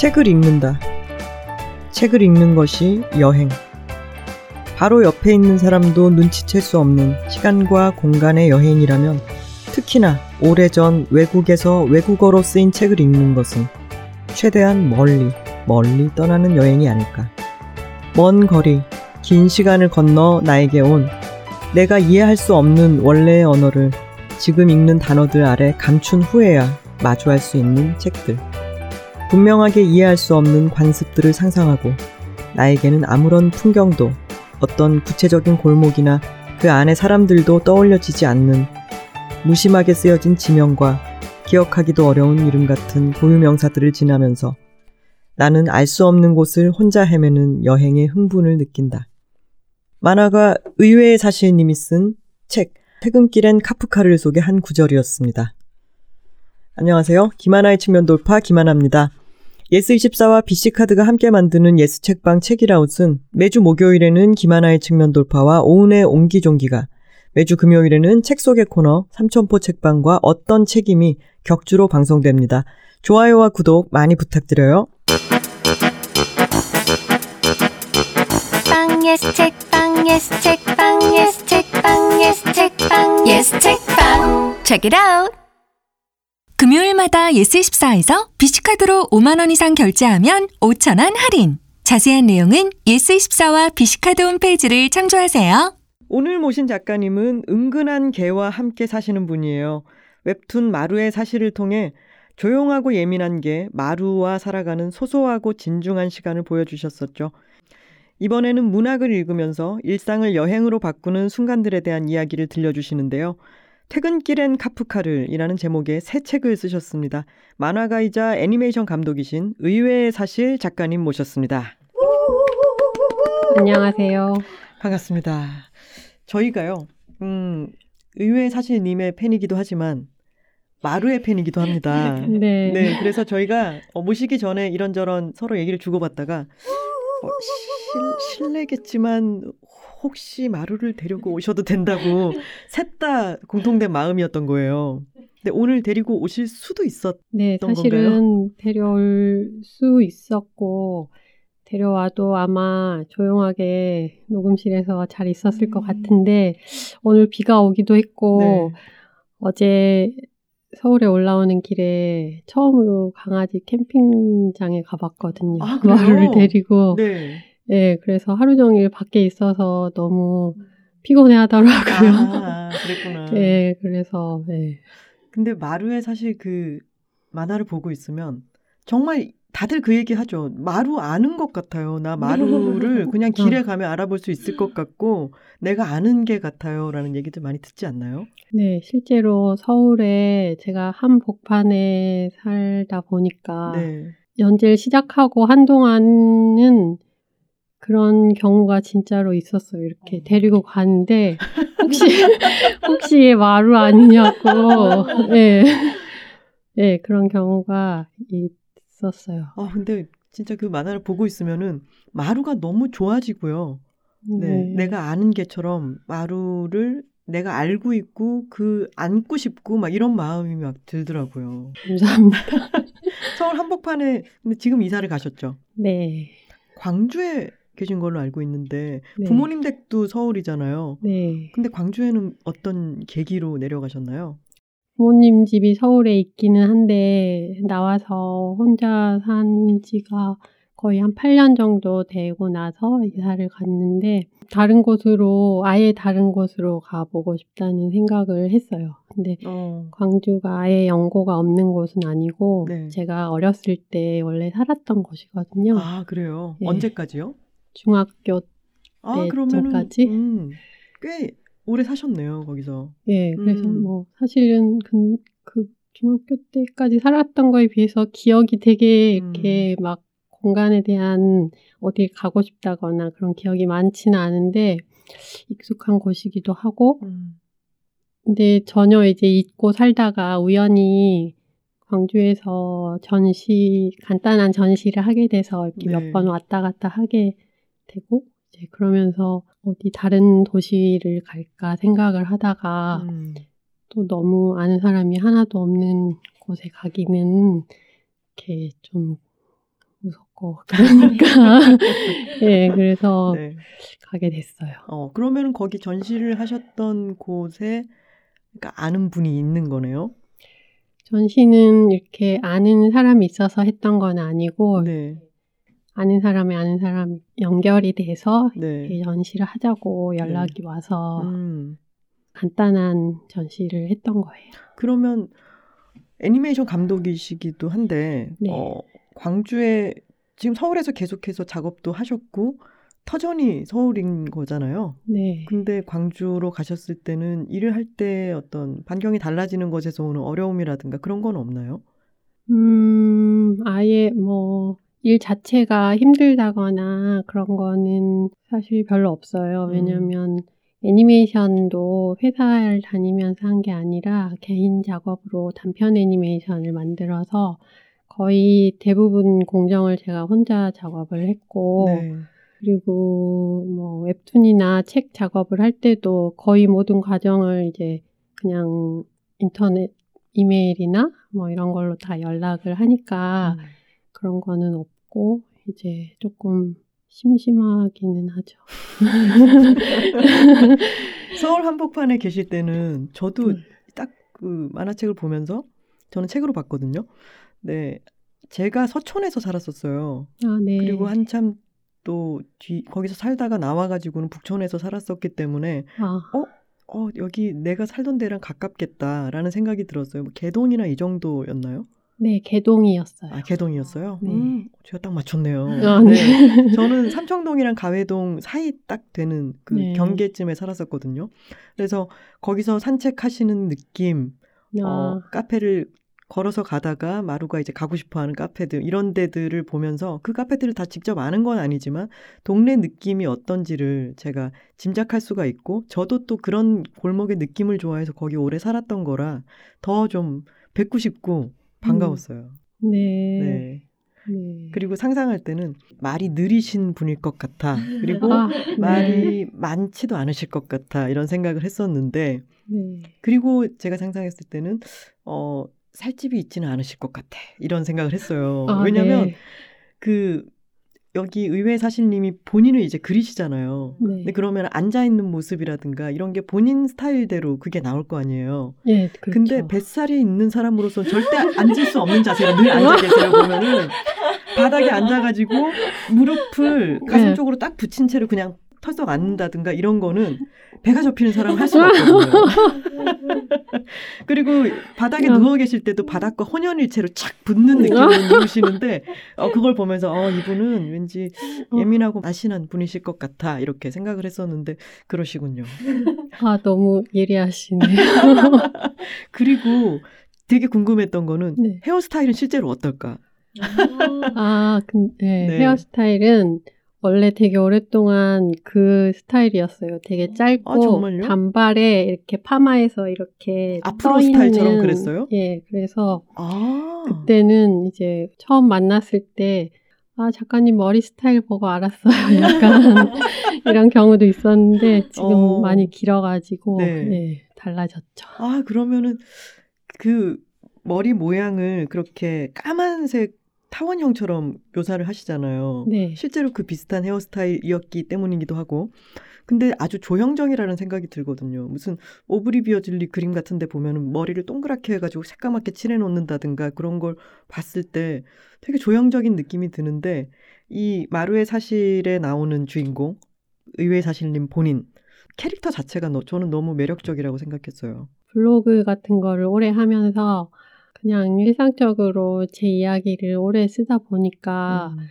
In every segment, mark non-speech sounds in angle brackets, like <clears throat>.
책을 읽는다. 책을 읽는 것이 여행. 바로 옆에 있는 사람도 눈치챌 수 없는 시간과 공간의 여행이라면 특히나 오래전 외국에서 외국어로 쓰인 책을 읽는 것은 최대한 멀리, 멀리 떠나는 여행이 아닐까. 먼 거리, 긴 시간을 건너 나에게 온 내가 이해할 수 없는 원래의 언어를 지금 읽는 단어들 아래 감춘 후에야 마주할 수 있는 책들. 분명하게 이해할 수 없는 관습들을 상상하고 나에게는 아무런 풍경도 어떤 구체적인 골목이나 그 안에 사람들도 떠올려지지 않는 무심하게 쓰여진 지명과 기억하기도 어려운 이름 같은 고유명사들을 지나면서 나는 알 수 없는 곳을 혼자 헤매는 여행의 흥분을 느낀다. 만화가 의외의 사실님이 쓴 책, 퇴근길엔 카프카를 속의 한 구절이었습니다. 안녕하세요. 김하나의 측면 돌파 김하나입니다. 예스24와 BC카드가 함께 만드는 예스책방 책읽아웃은 매주 목요일에는 김하나의 측면 돌파와 오은의 옹기종기가 매주 금요일에는 책 속의 코너 삼천포 책방과 어떤 책임이 격주로 방송됩니다. 좋아요와 구독 많이 부탁드려요. 방 예스 책방 예스 책방 예스 책방 예스 책빵 예스 책방 책. 금요일마다 예스24에서 비시카드로 5만원 이상 결제하면 5천원 할인. 자세한 내용은 예스24와 비시카드 홈페이지를 참조하세요. 오늘 모신 작가님은 은근한 개와 함께 사시는 분이에요. 웹툰 마루의 사실을 통해 조용하고 예민한 개 마루와 살아가는 소소하고 진중한 시간을 보여주셨었죠. 이번에는 문학을 읽으면서 일상을 여행으로 바꾸는 순간들에 대한 이야기를 들려주시는데요. 퇴근길엔 카프카를이라는 제목의 새 책을 쓰셨습니다. 만화가이자 애니메이션 감독이신 의외의 사실 작가님 모셨습니다. 안녕하세요. 반갑습니다. 저희가요, 음, 의외의 사실 님의 팬이기도 하지만 마루의 팬이기도 합니다. <laughs> 네. 네, 그래서 저희가 어, 모시기 전에 이런저런 서로 얘기를 주고받다가 어, 실, 실례겠지만 혹시 마루를 데리고 오셔도 된다고 <laughs> 셋 다 공통된 마음이었던 거예요. 근데 오늘 데리고 오실 수도 있었던 네, 사실은 건가요? 데려올 수 있었고 데려와도 아마 조용하게 녹음실에서 잘 있었을 것 음. 같은데 오늘 비가 오기도 했고 네. 어제 서울에 올라오는 길에 처음으로 강아지 캠핑장에 가봤거든요. 아? 마루를 데리고 네. 네, 그래서 하루 종일 밖에 있어서 너무 피곤해 하더라고요. 아, <laughs> 그랬구나. 네, 그래서 네. 근데 마루에 사실 그 만화를 보고 있으면 정말 다들 그 얘기 하죠. 마루 아는 것 같아요. 나 마루를 <laughs> 그냥 길에 가면 알아볼 수 있을 것 같고 내가 아는 게 같아요. 라는 얘기들 많이 듣지 않나요? 네, 실제로 서울에 제가 한 복판에 살다 보니까 네. 연재를 시작하고 한동안은 그런 경우가 진짜로 있었어요. 이렇게 데리고 가는데 <laughs> 혹시 혹시 얘 마루 아니냐고. 네. <laughs> 네, 그런 경우가 있었어요. 아, 근데 진짜 그 만화를 보고 있으면은 마루가 너무 좋아지고요. 네. 내가 아는 개처럼 마루를 내가 알고 있고 그 안고 싶고 막 이런 마음이 막 들더라고요. 감사합니다. <laughs> 서울 한복판에 근데 지금 이사를 가셨죠. 네. 광주에 계신 걸로 알고 있는데 네. 부모님 댁도 서울이잖아요. 네. 근데 광주에는 어떤 계기로 내려가셨나요? 부모님 집이 서울에 있기는 한데 나와서 혼자 산 지가 거의 한 8년 정도 되고 나서 이사를 갔는데 다른 곳으로 아예 다른 곳으로 가보고 싶다는 생각을 했어요. 근데 어. 광주가 아예 연고가 없는 곳은 아니고 네. 제가 어렸을 때 원래 살았던 곳이거든요. 아, 그래요. 네. 언제까지요? 중학교 아, 전까지? 음, 꽤 오래 사셨네요, 거기서. 예, 그래서 음. 뭐 사실은 그, 그 중학교 때까지 살았던 거에 비해서 기억이 되게 음. 이렇게 막 공간에 대한 어디 가고 싶다거나 그런 기억이 많지는 않은데 익숙한 곳이기도 하고 음. 근데 전혀 이제 잊고 살다가 우연히 광주에서 전시 간단한 전시를 하게 돼서 이렇게 네. 몇번 왔다 갔다 하게 되고 이제 그러면서 어디 다른 도시를 갈까 생각을 하다가 음. 또 너무 아는 사람이 하나도 없는 곳에 가기는 이렇게 좀 무섭고 그러니까 <laughs> 예 그래서 네. 가게 됐어요. 어, 그러면 거기 전시를 하셨던 곳에 그러니까 아는 분이 있는 거네요. 전시는 이렇게 아는 사람이 있어서 했던 건 아니고 네. 아는 사람이 아는 사람 연결이 돼서 네. 전시를 하자고 연락이 와서 음. 간단한 전시를 했던 거예요. 그러면 애니메이션 감독이시기도 한데 네. 어, 광주에 지금 서울에서 계속해서 작업도 하셨고 터전이 서울인 거잖아요. 네. 근데 광주로 가셨을 때는 일을 할 때 어떤 반경이 달라지는 것에서 오는 어려움이라든가 그런 건 없나요? 음, 아예 뭐, 일 자체가 힘들다거나 그런 거는 사실 별로 없어요. 음. 왜냐면 애니메이션도 회사를 다니면서 한 게 아니라 개인 작업으로 단편 애니메이션을 만들어서 거의 대부분 공정을 제가 혼자 작업을 했고, 네. 그리고 뭐 웹툰이나 책 작업을 할 때도 거의 모든 과정을 이제 그냥 인터넷 이메일이나 뭐 이런 걸로 다 연락을 하니까 음. 그런 거는 없 고 이제 조금 심심하기는 하죠. <laughs> 서울 한복판에 계실 때는 저도 음. 딱그 만화책을 보면서 저는 책으로 봤거든요. 네. 제가 서촌에서 살았었어요. 아, 네. 그리고 한참 또 뒤, 거기서 살다가 나와가지고는 북촌에서 살았었기 때문에 아, 어, 여기 내가 살던 데랑 가깝겠다라는 생각이 들었어요. 뭐 개동이나 이 정도였나요? 네, 개동이었어요. 아, 개동이었어요? 네. 음, 제가 딱 맞췄네요. 아, 네. <laughs> 저는 <laughs> 삼청동이랑 가회동 사이 딱 되는 그 네. 경계쯤에 살았었거든요. 그래서 거기서 산책하시는 느낌, 아, 어, 카페를 걸어서 가다가 마루가 이제 가고 싶어 하는 카페들, 이런 데들을 보면서 그 카페들을 다 직접 아는 건 아니지만 동네 느낌이 어떤지를 제가 짐작할 수가 있고 저도 또 그런 골목의 느낌을 좋아해서 거기 오래 살았던 거라 더좀 뵙고 싶고 반가웠어요. 네. 네. 네. 그리고 상상할 때는 말이 느리신 분일 것 같아. 그리고 아, 네. 말이 많지도 않으실 것 같아. 이런 생각을 했었는데, 네. 그리고 제가 상상했을 때는, 어, 살집이 있지는 않으실 것 같아. 이런 생각을 했어요. 아, 왜냐면, 네. 그, 여기 의회 사실님이 본인을 이제 그리시잖아요. 네. 근데 그러면 앉아 있는 모습이라든가 이런 게 본인 스타일대로 그게 나올 거 아니에요. 예, 그렇죠. 근데 뱃살이 있는 사람으로서는 절대 앉을 수 없는 자세로 늘 앉아 계세요. 보면은 바닥에 앉아가지고 무릎을 가슴 네. 쪽으로 딱 붙인 채로 그냥 털썩 앉는다든가 이런 거는 배가 접히는 사람은 할 수가 없거든요. <laughs> 그리고 바닥에 어. 누워 계실 때도 바닥과 혼연일체로 착 붙는 느낌으로 누우시는데 어, 그걸 보면서 어, 이분은 왠지 어. 예민하고 나신한 분이실 것 같아 이렇게 생각을 했었는데 그러시군요. 아, 너무 예리하시네. <laughs> 그리고 되게 궁금했던 거는 네. 헤어스타일은 실제로 어떨까? 아, 근데 네. 헤어스타일은 원래 되게 오랫동안 그 스타일이었어요. 되게 아, 짧고 정말요? 단발에 이렇게 파마해서 이렇게 앞으로 떠 스타일처럼 그랬어요? 예, 그래서 아, 그때는 이제 처음 만났을 때 아, 작가님 머리 스타일 보고 알았어요. <laughs> 약간 <laughs> 이런 경우도 있었는데 지금 어. 많이 길어가지고 네. 네, 달라졌죠. 아 그러면은 그 머리 모양을 그렇게 까만색 타원형처럼 묘사를 하시잖아요. 네. 실제로 그 비슷한 헤어스타일이었기 때문이기도 하고. 근데 아주 조형적이라는 생각이 들거든요. 무슨 오브리 비어즐리 그림 같은 데 보면은 머리를 동그랗게 해가지고 새까맣게 칠해놓는다든가 그런 걸 봤을 때 되게 조형적인 느낌이 드는데 이 마루의 사실에 나오는 주인공 의외 사실님 본인 캐릭터 자체가 너, 저는 너무 매력적이라고 생각했어요. 블로그 같은 거를 오래 하면서 그냥 일상적으로 제 이야기를 오래 쓰다 보니까 음.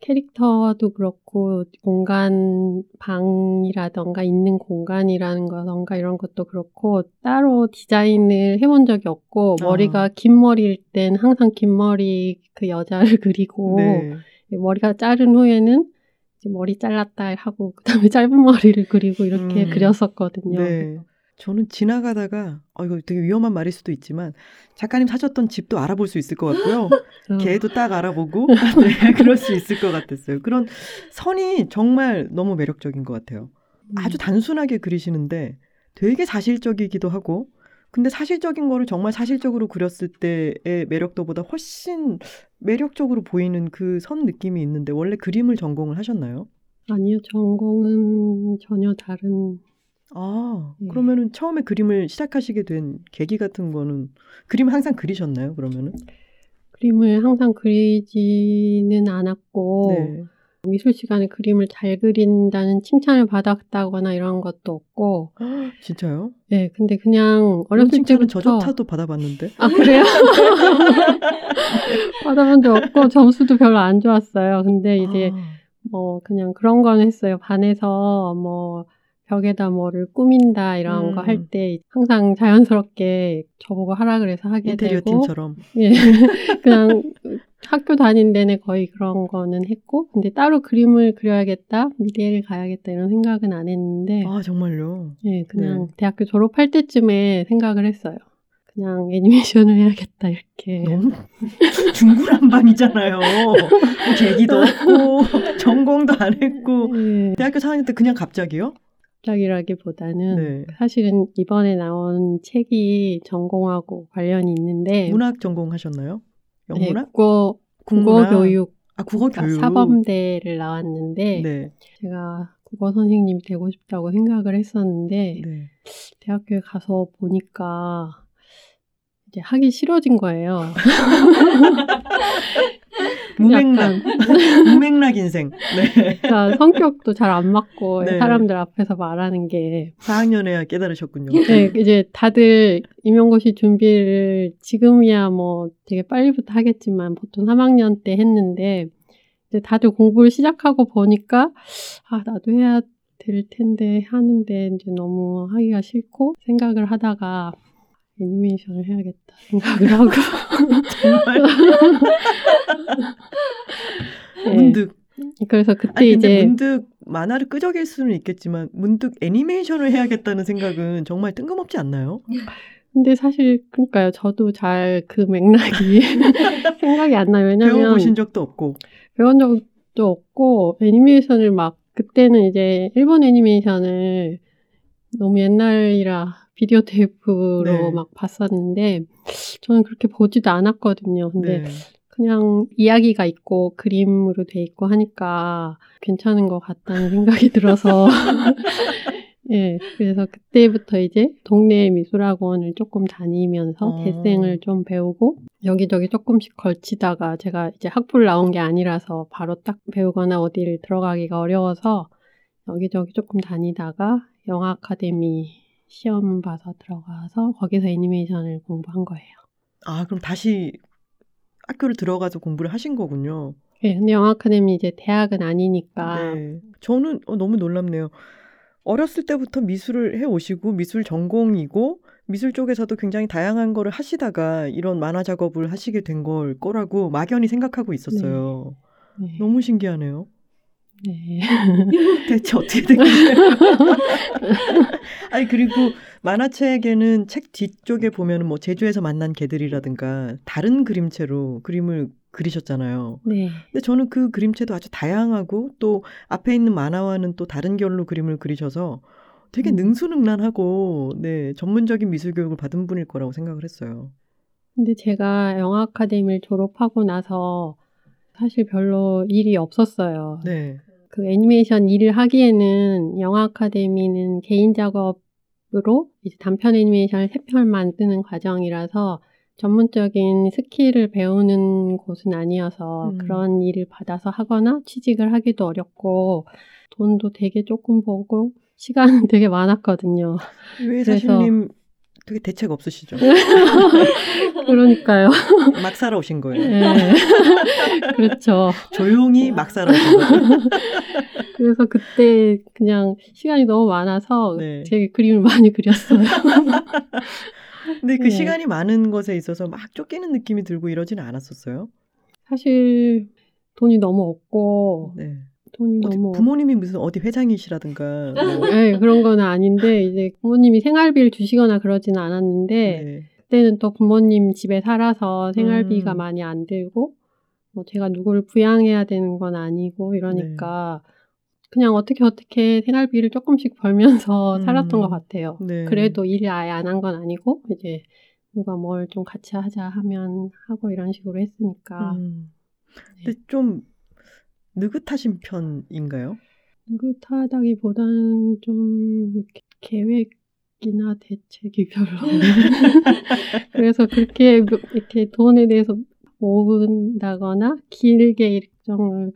캐릭터도 그렇고 공간 방이라던가 있는 공간이라는 거던가 이런 것도 그렇고 따로 디자인을 해본 적이 없고 아. 머리가 긴 머리일 땐 항상 긴 머리 그 여자를 <laughs> 그리고 네. 머리가 자른 후에는 머리 잘랐다 하고 그다음에 <laughs> 짧은 머리를 그리고 이렇게 음. 그렸었거든요. 네. 저는 지나가다가 어 이거 되게 위험한 말일 수도 있지만 작가님 사셨던 집도 알아볼 수 있을 것 같고요. <laughs> 어, 걔도 딱 알아보고 <laughs> 네, 그럴 수 있을 것 같았어요. 그런 선이 정말 너무 매력적인 것 같아요. 음. 아주 단순하게 그리시는데 되게 사실적이기도 하고 근데 사실적인 거를 정말 사실적으로 그렸을 때의 매력도보다 훨씬 매력적으로 보이는 그 선 느낌이 있는데 원래 그림을 전공을 하셨나요? 아니요, 전공은 전혀 다른 아, 네. 그러면은 처음에 그림을 시작하시게 된 계기 같은 거는 그림 항상 그리셨나요? 그러면은? 그림을 항상 그리지는 않았고 네. 미술 시간에 그림을 잘 그린다는 칭찬을 받았다거나 이런 것도 없고 아, <gasps> 진짜요? 네, 근데 그냥 어렸을 칭찬은 때부터 저조차도 받아봤는데. 아 그래요? <laughs> 받아본 적 없고 점수도 별로 안 좋았어요. 근데 이제 아, 뭐 그냥 그런 건 했어요. 반에서 뭐 벽에다 뭐를 꾸민다 이런 음. 거할 때 항상 자연스럽게 저보고 하라 그래서 하게 인테리어 되고 팀처럼. 예. <laughs> 그냥 학교 다닌 내내 거의 그런 거는 했고 근데 따로 그림을 그려야겠다 미대를 가야겠다 이런 생각은 안 했는데 아, 정말요? 예 그냥 대학교 졸업할 때쯤에 생각을 했어요. 그냥 애니메이션을 해야겠다 이렇게 너무 중구난방이잖아요. 뭐 <laughs> 계기도 없고 전공도 안 했고 예, 대학교 4학년 때 그냥 갑자기요? 갑자기라기보다는 네. 사실은 이번에 나온 책이 전공하고 관련이 있는데 문학 전공하셨나요? 네, 영문학? 국어 국어 국문학? 교육 아 국어 그러니까 교육. 사범대를 나왔는데 네. 제가 국어 선생님이 되고 싶다고 생각을 했었는데 네. 대학교에 가서 보니까 이제 하기 싫어진 거예요. <laughs> 무맥락. 무맥락 <laughs> 인생. 네. 그러니까 성격도 잘 안 맞고 네. 사람들 앞에서 말하는 게 4학년에야 깨달으셨군요. 네, 이제 다들 임용고시 준비를 지금이야 뭐 되게 빨리부터 하겠지만 보통 3학년 때 했는데 이제 다들 공부를 시작하고 보니까 아 나도 해야 될 텐데 하는데 이제 너무 하기가 싫고 생각을 하다가 애니메이션을 해야겠다 생각을 하고 정말 <laughs> 네, 문득. 그래서 그때 아니 이제 문득 만화를 끄적일 수는 있겠지만 문득 애니메이션을 해야겠다는 생각은 정말 뜬금없지 않나요? 근데 사실 그러니까요 저도 잘 그 맥락이 <laughs> 생각이 안 나요 왜냐면 배워보신 적도 없고. 배운 적도 없고 애니메이션을 막 그때는 이제 일본 애니메이션을 너무 옛날이라 비디오 테이프로 네. 막 봤었는데 저는 그렇게 보지도 않았거든요. 근데 네. 그냥 이야기가 있고 그림으로 돼 있고 하니까 괜찮은 것 같다는 생각이 들어서 <laughs> <laughs> 예 그래서 그때부터 이제 동네 미술학원을 조금 다니면서 어. 대생을 좀 배우고 여기저기 조금씩 걸치다가 제가 이제 학부를 나온 게 아니라서 바로 딱 배우거나 어디를 들어가기가 어려워서 여기저기 조금 다니다가 영화 아카데미 시험 봐서 들어가서 거기서 애니메이션을 공부한 거예요. 아 그럼 다시 학교를 들어가서 공부를 하신 거군요. 예, 근데 영화 아카데미 이제 대학은 아니니까 네. 저는 어, 너무 놀랍네요. 어렸을 때부터 미술을 해 오시고 미술 전공이고 미술 쪽에서도 굉장히 다양한 거를 하시다가 이런 만화 작업을 하시게 된 걸 거라고 막연히 생각하고 있었어요. 네. 너무 신기하네요. 네. <laughs> 대체 어떻게 된 거예요? 아니 그리고 만화책에는 책 뒤쪽에 보면은 뭐 제주에서 만난 개들이라든가 다른 그림체로 그림을 그리셨잖아요. 네. 근데 저는 그 그림체도 아주 다양하고 또 앞에 있는 만화와는 또 다른 결로 그림을 그리셔서 되게 음. 능수능란하고 네 전문적인 미술 교육을 받은 분일 거라고 생각을 했어요. 근데 제가 영화 아카데미를 졸업하고 나서 사실 별로 일이 없었어요. 네, 그 애니메이션 일을 하기에는 영화 아카데미는 개인 작업으로 이제 단편 애니메이션을 세 편을 만드는 과정이라서 전문적인 스킬을 배우는 곳은 아니어서 음. 그런 일을 받아서 하거나 취직을 하기도 어렵고 돈도 되게 조금 벌고 시간은 <laughs> 되게 많았거든요. 왜 그래서- 사실님 되게 대책 없으시죠? <laughs> 그러니까요. <laughs> 막 살아오신 거예요. 네. <laughs> 그렇죠. 조용히 막 살아오신 거죠. 그래서 그때 그냥 시간이 너무 많아서 네. 제 그림을 많이 그렸어요. 근데 그 네. 시간이 많은 것에 있어서 막 쫓기는 느낌이 들고 이러지는 않았었어요. 사실 돈이 너무 없고 네. 돈이 어디 너무 부모님이 무슨 어디 회장이시라든가 뭐, <laughs> 네, 그런 건 아닌데 이제 부모님이 생활비를 주시거나 그러지는 않았는데 네. 그때는 또 부모님 집에 살아서 생활비가 음. 많이 안 들고 뭐 제가 누구를 부양해야 되는 건 아니고 이러니까 그냥 어떻게 어떻게 생활비를 조금씩 벌면서 음. 살았던 것 같아요. 네. 그래도 일을 아예 안 한 건 아니고 이제 누가 뭘 좀 같이 하자 하면 하고 이런 식으로 했으니까 음. 네. 근데 좀 느긋하신 편인가요? 느긋하다기보다는 좀 계획이나 대책이 별로 <laughs> 그래서 그렇게 뭐 이렇게 돈에 대해서 모은다거나 길게 일정을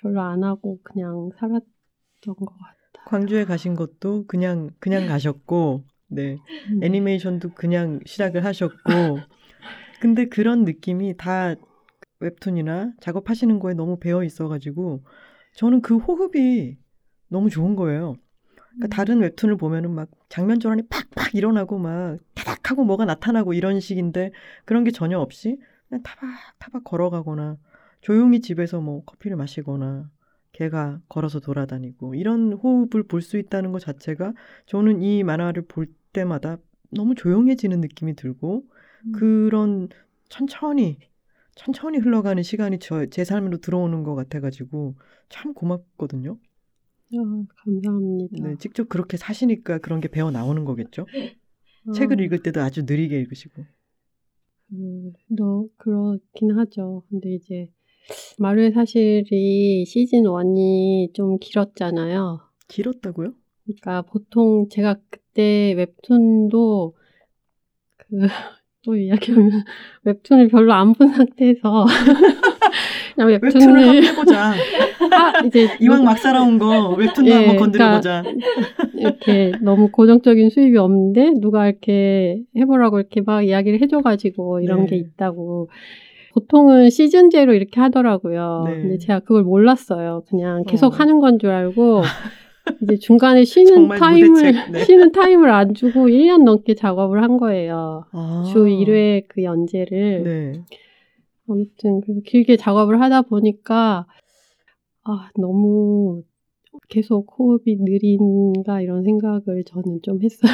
별로 안 하고 그냥 살았던 것 같아요. 광주에 가신 것도 그냥 그냥 가셨고, 네 네. 애니메이션도 그냥 시작을 하셨고, 근데 그런 느낌이 다 웹툰이나 작업하시는 거에 너무 배어 있어가지고 저는 그 호흡이 너무 좋은 거예요. 그러니까 다른 웹툰을 보면은 막 장면 전환이 팍팍 일어나고 막 타닥하고 뭐가 나타나고 이런 식인데 그런 게 전혀 없이 그냥 타박타박 걸어가거나 조용히 집에서 뭐 커피를 마시거나 걔가 걸어서 돌아다니고 이런 호흡을 볼 수 있다는 것 자체가 저는 이 만화를 볼 때마다 너무 조용해지는 느낌이 들고 음. 그런 천천히 천천히 흘러가는 시간이 저, 제 삶으로 들어오는 것 같아가지고 참 고맙거든요. 아, 감사합니다. 네, 직접 그렇게 사시니까 그런 게 배어 나오는 거겠죠. 어, 책을 읽을 때도 아주 느리게 읽으시고. 그, 너 그렇긴 하죠. 근데 이제 마루의 사실이 시즌 1이 좀 길었잖아요. 길었다고요? 그러니까 보통 제가 그때 웹툰도 그 또 이야기하면 <laughs> 웹툰을 별로 안 본 상태에서 <laughs> 그냥 웹툰을 웹툰을 한번 해보자. <laughs> 아, 이제 이왕 막 살아온 거 웹툰도 예, 한번 건드려보자. 이렇게 너무 고정적인 수입이 없는데 누가 이렇게 해보라고 이렇게 막 이야기를 해줘가지고 이런 네. 게 있다고 보통은 시즌제로 이렇게 하더라고요. 네. 근데 제가 그걸 몰랐어요. 그냥 계속 어. 하는 건 줄 알고 이제 중간에 쉬는 타임을 네. <laughs> 쉬는 타임을 안 주고 1년 넘게 작업을 한 거예요. 아, 주 1회 그 연재를 네. 아무튼 그래서 길게 작업을 하다 보니까 아 너무 계속 호흡이 느린가 이런 생각을 저는 좀 했어요.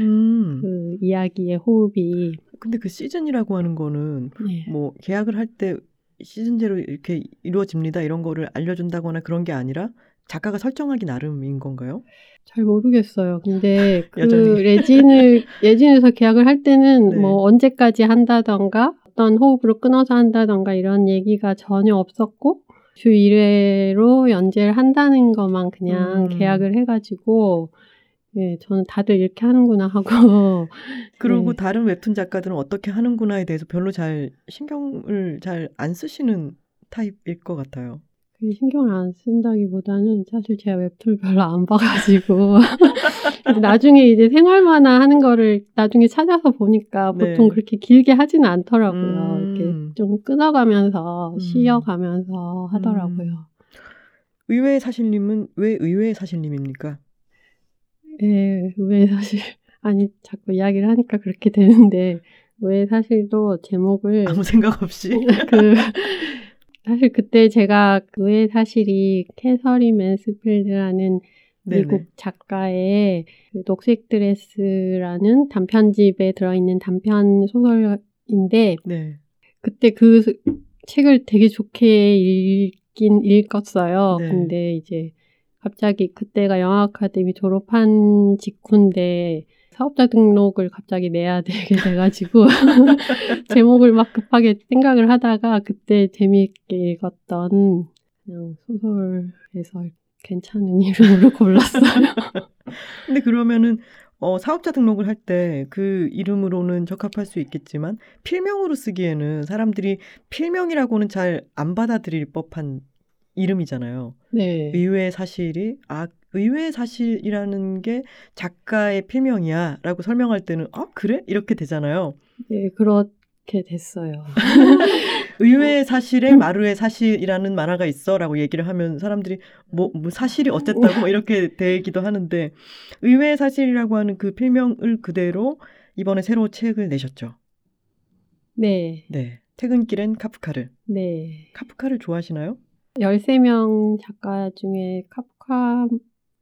음. 그 이야기의 호흡이 근데 그 시즌이라고 하는 거는 네. 뭐 계약을 할 때 시즌제로 이렇게 이루어집니다 이런 거를 알려준다거나 그런 게 아니라 작가가 설정하기 나름인 건가요? 잘 모르겠어요. 근데 <laughs> 그. 레진을 레진에서 계약을 할 때는 네. 뭐 언제까지 한다던가 어떤 호흡으로 끊어서 한다던가 이런 얘기가 전혀 없었고 주 1회로 연재를 한다는 것만 그냥 음. 계약을 해가지고 예, 저는 다들 이렇게 하는구나 하고 <laughs> 그리고 네. 다른 웹툰 작가들은 어떻게 하는구나에 대해서 별로 잘 신경을 잘 안 쓰시는 타입일 것 같아요. 그 신경을 안 쓴다기보다는 사실 제가 웹툰을 별로 안 봐가지고 <laughs> 나중에 이제 생활만화 하는 거를 나중에 찾아서 보니까 네. 보통 그렇게 길게 하지는 않더라고요. 음. 이렇게 좀 끊어가면서 음. 쉬어가면서 하더라고요. 의외의 사실님은 왜 의외의 사실님입니까? 예, 왜 사실 <laughs> 아니 자꾸 이야기를 하니까 그렇게 되는데 의외의사실도 제목을 아무 생각 없이. <laughs> 그 사실 그때 제가 의외의사실이 캐서린 맨스필드라는 네네. 미국 작가의 그 녹색 드레스라는 단편집에 들어있는 단편 소설인데 네. 그때 그 스- 책을 되게 좋게 읽긴 읽었어요. 네. 근데 이제 갑자기 그때가 영화 아카데미 졸업한 직후인데 사업자 등록을 갑자기 내야 되게 돼가지고 <laughs> 제목을 막 급하게 생각을 하다가 그때 재미있게 읽었던 그냥 소설에서 괜찮은 이름으로 <laughs> 골랐어요. 근데 그러면은 어, 사업자 등록을 할 때 그 이름으로는 적합할 수 있겠지만 필명으로 쓰기에는 사람들이 필명이라고는 잘 안 받아들일 법한 이름이잖아요. 네. 의외의 사실이 아 의외의 사실이라는 게 작가의 필명이야 라고 설명할 때는 아 그래 이렇게 되잖아요. 네, 그렇게 됐어요. <laughs> 의외의 사실에 마루의 사실이라는 만화가 있어라고 얘기를 하면 사람들이 뭐, 뭐 사실이 어쨌다고 뭐 이렇게 되기도 하는데 의외의 사실이라고 하는 그 필명을 그대로 이번에 새로 책을 내셨죠. 네, 네. 퇴근길엔 카프카를. 네. 카프카를 좋아하시나요? 13명 작가 중에 카프카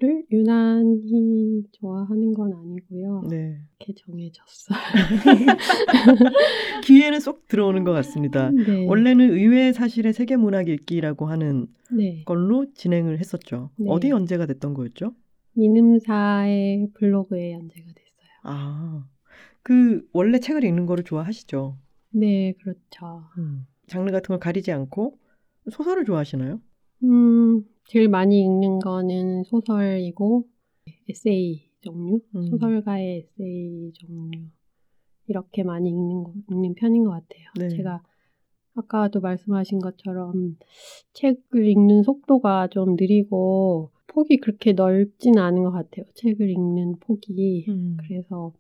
를 유난히 좋아하는 건 아니고요. 네. 이렇게 정해졌어요. <laughs> 귀에는 쏙 들어오는 것 같습니다. 네. 원래는 의외의 사실의 세계 문학 읽기라고 하는 네. 걸로 진행을 했었죠. 네. 어디 연재가 됐던 거였죠? 민음사의 블로그에 연재가 됐어요. 아, 그 원래 책을 읽는 거를 좋아하시죠? 네, 그렇죠. 장르 같은 걸 가리지 않고 소설을 좋아하시나요? 음, 제일 많이 읽는 거는 소설이고 에세이 종류, 음. 소설가의 에세이 종류 이렇게 많이 읽는 거, 읽는 편인 것 같아요. 네. 제가 아까도 말씀하신 것처럼 책을 읽는 속도가 좀 느리고 폭이 그렇게 넓진 않은 것 같아요. 책을 읽는 폭이 음. 그래서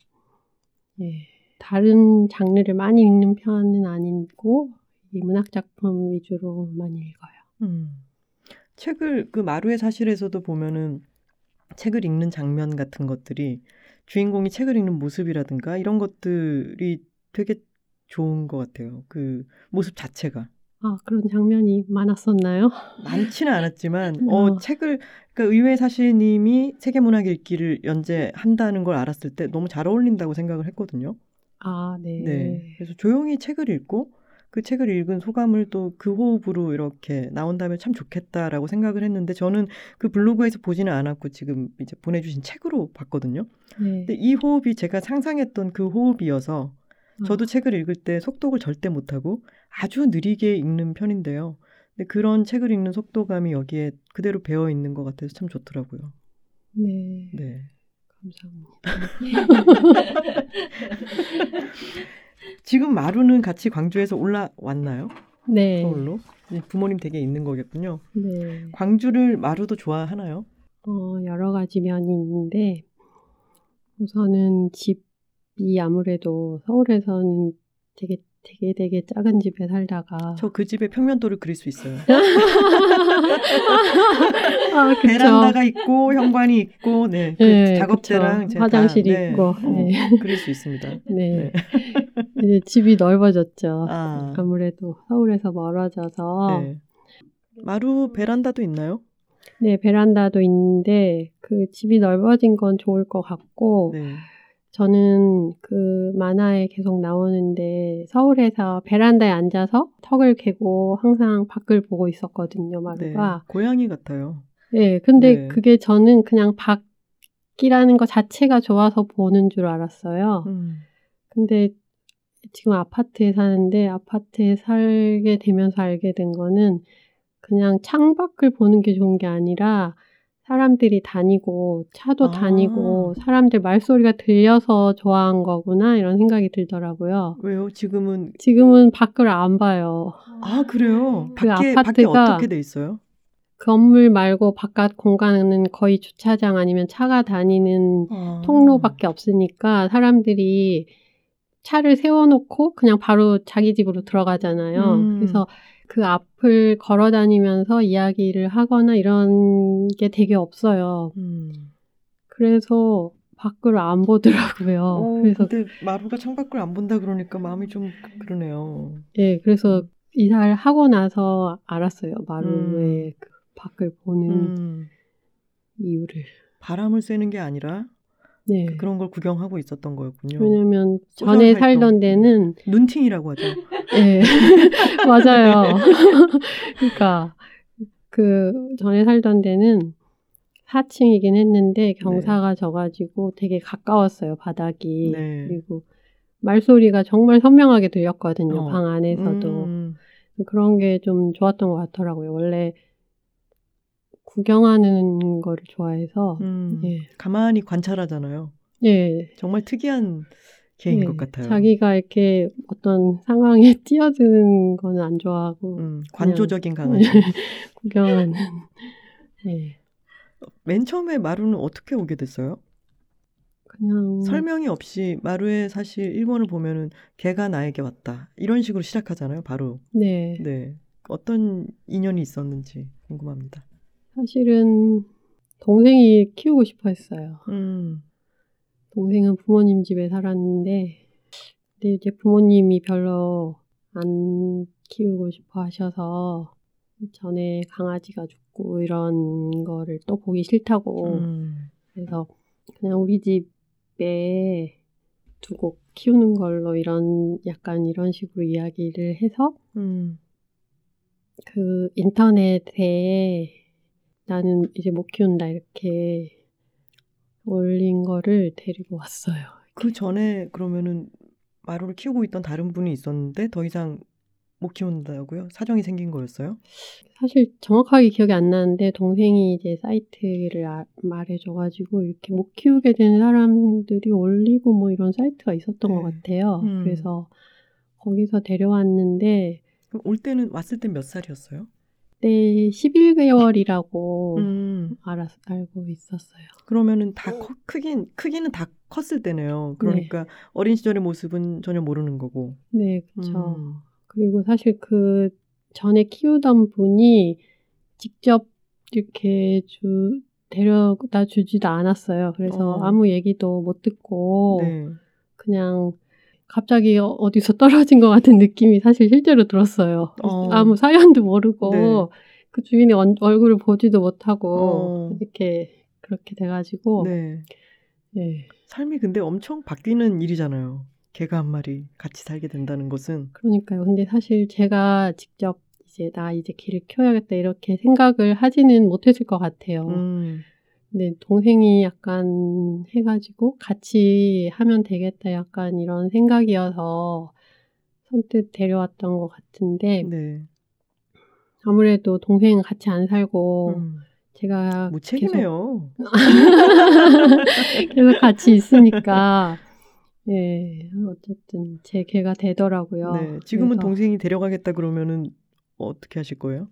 예, 다른 장르를 많이 읽는 편은 아니고 이 문학 작품 위주로 많이 읽어요. 음. 책을 그 마루의 사실에서도 보면은 책을 읽는 장면 같은 것들이 주인공이 책을 읽는 모습이라든가 이런 것들이 되게 좋은 것 같아요. 그 모습 자체가 아 그런 장면이 많았었나요? 많지는 않았지만 <laughs> 어, 어. 책을 그러니까 의외의 사실님이 세계문학 읽기를 연재한다는 걸 알았을 때 너무 잘 어울린다고 생각을 했거든요. 아 네. 네. 그래서 조용히 책을 읽고 그 책을 읽은 소감을 또 그 호흡으로 이렇게 나온다면 참 좋겠다라고 생각을 했는데 저는 그 블로그에서 보지는 않았고 지금 이제 보내주신 책으로 봤거든요. 네. 근데 이 호흡이 제가 상상했던 그 호흡이어서 저도 어, 책을 읽을 때 속독을 절대 못하고 아주 느리게 읽는 편인데요. 근데 그런 책을 읽는 속도감이 여기에 그대로 배어 있는 것 같아서 참 좋더라고요. 네. 네. 감사합니다. <laughs> 지금 마루는 같이 광주에서 올라왔나요? 네. 서울로? 부모님 댁에 있는 거겠군요. 네. 광주를 마루도 좋아하나요? 어, 여러 가지 면이 있는데 우선은 집이 아무래도 서울에서는 되게 되게 되게 작은 집에 살다가 저 그 집에 평면도를 그릴 수 있어요. <laughs> 아. 베란다가 있고 현관이 있고 네, 그 네, 작업대랑 화장실이 다, 네, 있고, 어, 네. 그릴 수 있습니다. 네. 이제 집이 넓어졌죠. 아, 아무래도 서울에서 멀어져서 네. 마루 베란다도 있나요? 네, 베란다도 있는데 그 집이 넓어진 건 좋을 것 같고 네. 저는 그 만화에 계속 나오는데 서울에서 베란다에 앉아서 턱을 개고 항상 밖을 보고 있었거든요, 네. 마루가. 고양이 같아요. 네, 근데 네. 그게 저는 그냥 밖이라는 것 자체가 좋아서 보는 줄 알았어요. 음. 근데 지금 아파트에 사는데 아파트에 살게 되면서 알게 된 거는 그냥 창밖을 보는 게 좋은 게 아니라 사람들이 다니고 차도 아. 다니고 사람들 말소리가 들려서 좋아한 거구나 이런 생각이 들더라고요. 왜요? 지금은 지금은 밖을 안 봐요. 아 그래요? 그 밖에 아파트가 어떻게 돼 있어요? 건물 말고 바깥 공간은 거의 주차장 아니면 차가 다니는 아. 통로밖에 없으니까 사람들이 차를 세워놓고 그냥 바로 자기 집으로 들어가잖아요. 음. 그래서 그 앞을 걸어 다니면서 이야기를 하거나 이런 게 되게 없어요. 음. 그래서 밖을 안 보더라고요. 어, 그래서 근데 마루가 창밖을 안 본다 그러니까 마음이 좀 그러네요. 예, 그래서 이사를 하고 나서 알았어요. 마루의 음. 그 밖을 보는 음. 이유를. 바람을 쐬는 게 아니라 네. 그런 걸 구경하고 있었던 거였군요. 왜냐면 전에. 살던 데는 눈팅이라고 하죠. 네, <laughs> 맞아요. <laughs> 그러니까 그 전에 살던 데는 4층이긴 했는데 경사가 져가지고 되게 가까웠어요 바닥이. 네. 그리고 말소리가 정말 선명하게 들렸거든요 어. 방 안에서도 음, 그런 게 좀 좋았던 것 같더라고요. 원래 구경하는 거를 좋아해서 음. 예, 가만히 관찰하잖아요. 예, 정말 특이한 개인 예, 것 같아요. 자기가 이렇게 어떤 상황에 <laughs> 뛰어드는 거는 안 좋아하고 음, 관조적인 강아지. <laughs> 구경하는. 네. 맨 처음에 마루는 어떻게 오게 됐어요? 그냥 설명이 없이 마루의 사실 1권을 보면은 개가 나에게 왔다. 이런 식으로 시작하잖아요, 바로. 네. 네. 어떤 인연이 있었는지 궁금합니다. 사실은 동생이 키우고 싶어 했어요. 음. 동생은 부모님 집에 살았는데 근데 이제 부모님이 별로 안 키우고 싶어 하셔서 전에 강아지가 죽고 이런 거를 또 보기 싫다고 음. 그래서 그냥 우리 집에 두고 키우는 걸로 이런 약간 이런 식으로 이야기를 해서 음. 그 인터넷에 나는 이제 못 키운다 이렇게 올린 거를 데리고 왔어요. 그 전에 그러면은 마루를 키우고 있던 다른 분이 있었는데 더 이상 못 키운다고요? 사정이 생긴 거였어요? 사실 정확하게 기억이 안 나는데 동생이 이제 사이트를 아- 말해줘가지고 이렇게 못 키우게 된 사람들이 올리고 뭐 이런 사이트가 있었던 네. 것 같아요. 음. 그래서 거기서 데려왔는데 올 때는 왔을 땐몇 살이었어요? 그때 11개월이라고 음. 알아, 알고 있었어요. 그러면은 다 커, 크긴 크기는 다 컸을 때네요. 그러니까 어린 시절의 모습은 전혀 모르는 거고. 네, 그렇죠. 음. 그리고 사실 그 전에 키우던 분이 직접 이렇게 주 데려다 주지도 않았어요. 그래서 어. 아무 얘기도 못 듣고 네. 그냥 갑자기 어- 어디서 떨어진 것 같은 느낌이 사실 실제로 들었어요. 어. 아무 사연도 모르고 네. 그 주인의 얼- 얼굴을 보지도 못하고 어. 이렇게 그렇게 돼가지고 네. 예. 삶이 근데 엄청 바뀌는 일이잖아요. 개가 한 마리 같이 살게 된다는 것은. 그러니까요. 근데 사실 제가 직접 이제 나 이제 개를 키워야겠다 이렇게 생각을 하지는 못했을 것 같아요. 음. 근데 동생이 약간 해가지고 같이 하면 되겠다 약간 이런 생각이어서 선뜻 데려왔던 것 같은데 네. 아무래도 동생은 같이 안 살고 음. 제가 무책임해요. 계속, <laughs> 계속 같이 있으니까 예 어쨌든 제 개가 되더라고요. 네. 지금은 그래서 동생이 데려가겠다 그러면은 어떻게 하실 거예요?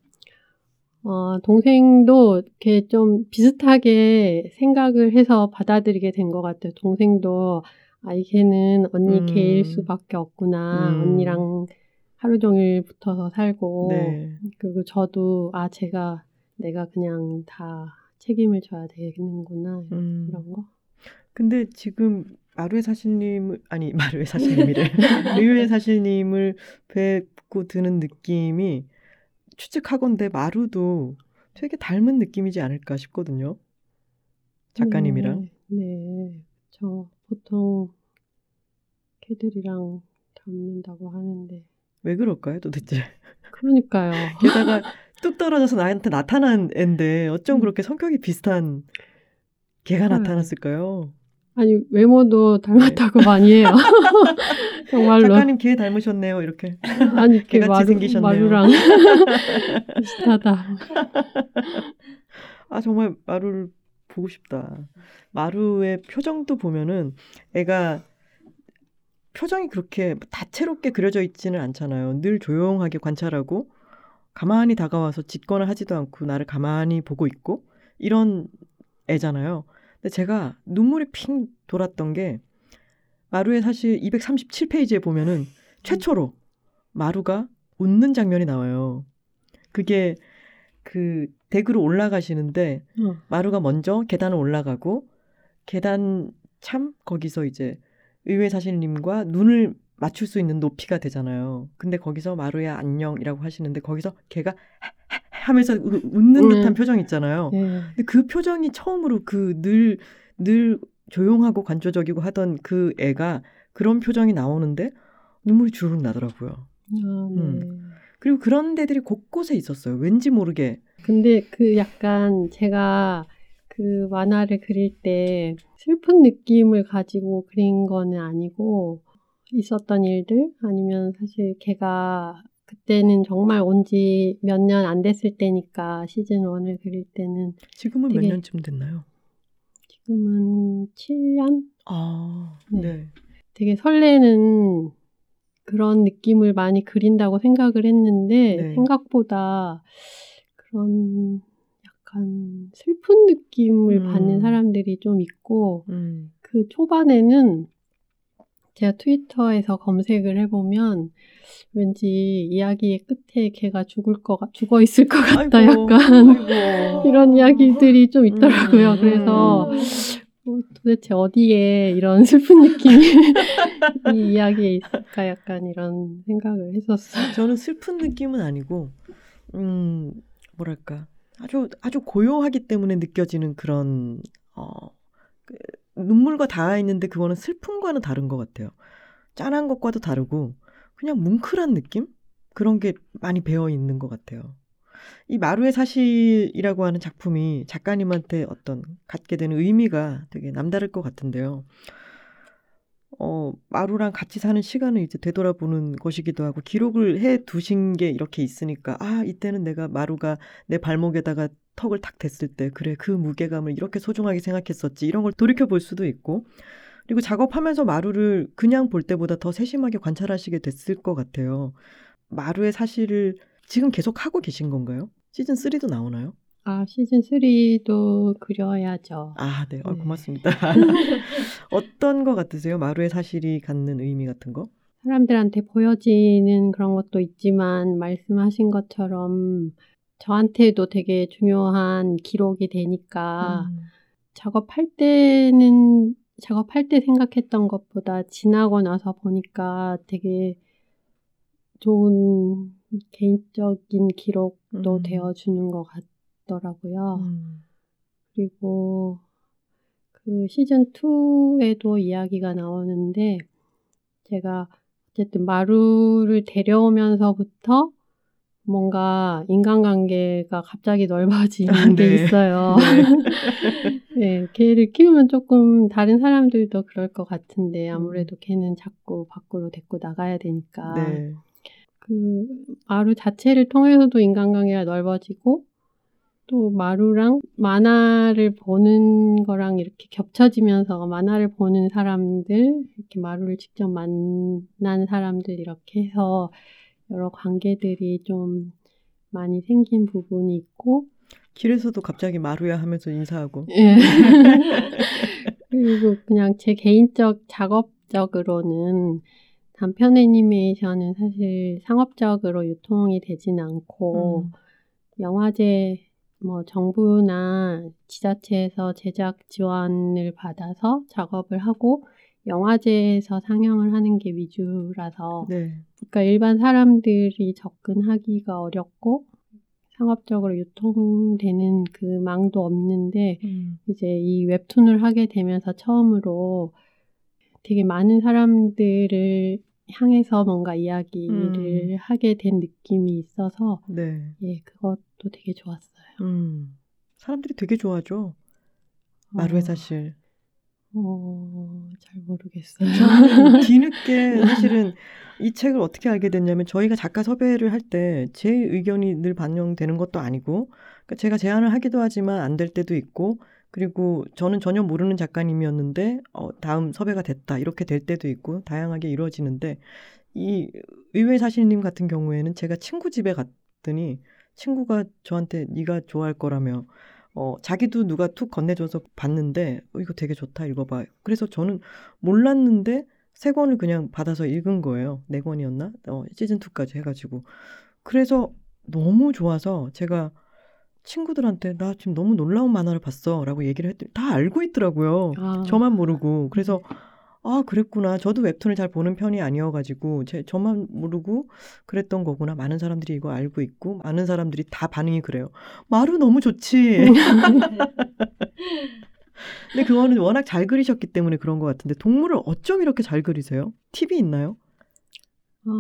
어, 동생도 이렇게 좀 비슷하게 생각을 해서 받아들이게 된 것 같아요. 동생도 아, 이 개는 언니 음. 개일 수밖에 없구나. 음. 언니랑 하루 종일 붙어서 살고. 네. 그리고 저도 아, 제가 내가 그냥 다 책임을 져야 되는구나. 음. 이런 거. 근데 지금 마루의 사실님을 아니 <laughs> 마루의 사실님이래 <laughs> 의외의 사실님을 뵙고 드는 느낌이 추측하건대 마루도 되게 닮은 느낌이지 않을까 싶거든요. 작가님이랑. 네. 네. 저 보통 개들이랑 닮는다고 하는데. 왜 그럴까요, 도대체? 그러니까요. <laughs> 게다가 뚝 떨어져서 나한테 나타난 앤데 어쩜 음. 그렇게 성격이 비슷한 개가. 나타났을까요? 아니 외모도 닮았다고 많이 해요. <laughs> 정말로. 작가님 개 닮으셨네요, 이렇게. 아니 이렇게 <laughs> 개같이 마루, 생기셨네요. 마루랑 <laughs> 비슷하다. 아 정말 마루를 보고 싶다. 마루의 표정도 보면은 애가 표정이 그렇게 다채롭게 그려져 있지는 않잖아요. 늘 조용하게 관찰하고 가만히 다가와서 짖거나 하지도 않고 나를 가만히 보고 있고 이런 애잖아요. 근데 제가 눈물이 핑 돌았던 게 마루의 사실 237페이지에 보면은 최초로 마루가 웃는 장면이 나와요. 그게 그 댁으로 올라가시는데 어. 마루가 먼저 계단을 올라가고 계단 참 거기서 이제 의외 사실님과 눈을 맞출 수 있는 높이가 되잖아요. 근데 거기서 마루야 안녕이라고 하시는데 거기서 걔가 하면서 우- 웃는 음. 듯한 표정 있잖아요. 예. 근데 그 표정이 처음으로 그늘늘 조용하고 관조적이고 하던 그 애가 그런 표정이 나오는데 눈물이 주르륵 나더라고요. 아, 네. 음. 그리고 그런 데들이 곳곳에 있었어요. 왠지 모르게. 근데 그 약간 제가 그 만화를 그릴 때 슬픈 느낌을 가지고 그린 거는 아니고 있었던 일들 아니면 사실 걔가 그때는 정말 온 지 몇 년 안 됐을 때니까 시즌 1을 그릴 때는 지금은 몇 년쯤 됐나요? 지금은 7년? 아, 네. 네. 되게 설레는 그런 느낌을 많이 그린다고 생각을 했는데 네. 생각보다 그런 약간 슬픈 느낌을 음. 받는 사람들이 좀 있고 음. 그 초반에는 제가 트위터에서 검색을 해보면 왠지 이야기의 끝에 걔가 죽을 거 같- 죽어 있을 것 같다 아이고, 약간 아이고. <laughs> 이런 이야기들이 좀 있더라고요. 음, 그래서 음. 어, 도대체 어디에 이런 <laughs> 슬픈 느낌이 이 이야기에 있을까 약간 이런 생각을 했었어요. 저는 슬픈 느낌은 아니고 음, 뭐랄까. 아주, 아주 고요하기 때문에 느껴지는 그런, 어, 그, 눈물과 닿아 있는데 그거는 슬픔과는 다른 것 같아요. 짠한 것과도 다르고, 그냥 뭉클한 느낌? 그런 게 많이 배어 있는 것 같아요. 이 마루의 사실이라고 하는 작품이 작가님한테 어떤 갖게 되는 의미가 되게 남다를 것 같은데요. 어, 마루랑 같이 사는 시간을 이제 되돌아보는 것이기도 하고 기록을 해 두신 게 이렇게 있으니까 아, 이때는 내가 마루가 내 발목에다가 턱을 탁 댔을 때 그래 그 무게감을 이렇게 소중하게 생각했었지 이런 걸 돌이켜 볼 수도 있고 그리고 작업하면서 마루를 그냥 볼 때보다 더 세심하게 관찰하시게 됐을 것 같아요. 마루의 사실을 지금 계속 하고 계신 건가요? 시즌 3도 나오나요? 아, 시즌 3도 그려야죠. 아, 네. 어, 네. 고맙습니다. <laughs> 어떤 거 같으세요? 마루의 사실이 갖는 의미 같은 거? 사람들한테 보여지는 그런 것도 있지만 말씀하신 것처럼 저한테도 되게 중요한 기록이 되니까 음. 작업할 때는 작업할 때 생각했던 것보다 지나고 나서 보니까 되게 좋은 개인적인 기록도 음. 되어주는 것 같 더라고요. 음. 그리고 그 시즌 2에도 이야기가 나오는데 제가 어쨌든 마루를 데려오면서부터 뭔가 인간관계가 갑자기 넓어지는 아, 게 네. 있어요. <laughs> <laughs> 네, 개를 키우면 조금 다른 사람들도 그럴 것 같은데 아무래도 개는 자꾸 밖으로 데리고 나가야 되니까 네. 그 마루 자체를 통해서도 인간관계가 넓어지고 또 마루랑 만화를 보는 거랑 이렇게 겹쳐지면서 만화를 보는 사람들 이렇게 마루를 직접 만난 사람들 이렇게 해서 여러 관계들이 좀 많이 생긴 부분이 있고 길에서도 갑자기 마루야 하면서 인사하고. 예. <laughs> 그리고 그냥 제 개인적 작업적으로는 단편 애니메이션은 사실 상업적으로 유통이 되진 않고 음. 영화제 뭐 정부나 지자체에서 제작 지원을 받아서 작업을 하고 영화제에서 상영을 하는 게 위주라서 네. 그러니까 일반 사람들이 접근하기가 어렵고 상업적으로 유통되는 그 망도 없는데 음. 이제 이 웹툰을 하게 되면서 처음으로 되게 많은 사람들을 향해서 뭔가 이야기를 음. 하게 된 느낌이 있어서 네. 예 그것도 되게 좋았어요. 음. 사람들이 되게 좋아하죠. 마루의 어, 사실. 어, 잘 모르겠어요. <laughs> 뒤늦게 사실은 이 책을 어떻게 알게 됐냐면 저희가 작가 섭외를 할 때 제 의견이 늘 반영되는 것도 아니고 그러니까 제가 제안을 하기도 하지만 안 될 때도 있고 그리고 저는 전혀 모르는 작가님이었는데 어, 다음 섭외가 됐다 이렇게 될 때도 있고 다양하게 이루어지는데 이 의외 사실님 같은 경우에는 제가 친구 집에 갔더니 친구가 저한테 네가 좋아할 거라며 어, 자기도 누가 툭 건네줘서 봤는데 어, 이거 되게 좋다 읽어봐. 그래서 저는 몰랐는데 세 권을 그냥 받아서 읽은 거예요. 네 권이었나? 어, 시즌 2까지 해가지고 그래서 너무 좋아서 제가 친구들한테 나 지금 너무 놀라운 만화를 봤어라고 얘기를 했더니 다 알고 있더라고요. 아, 저만 모르고. 그래서 아 그랬구나. 저도 웹툰을 잘 보는 편이 아니어가지고 제 저만 모르고 그랬던 거구나. 많은 사람들이 이거 알고 있고 많은 사람들이 다 반응이 그래요 마루 너무 좋지. <laughs> 근데 그거는 워낙 잘 그리셨기 때문에 그런 것 같은데 동물을 어쩜 이렇게 잘 그리세요? 팁이 있나요? 아,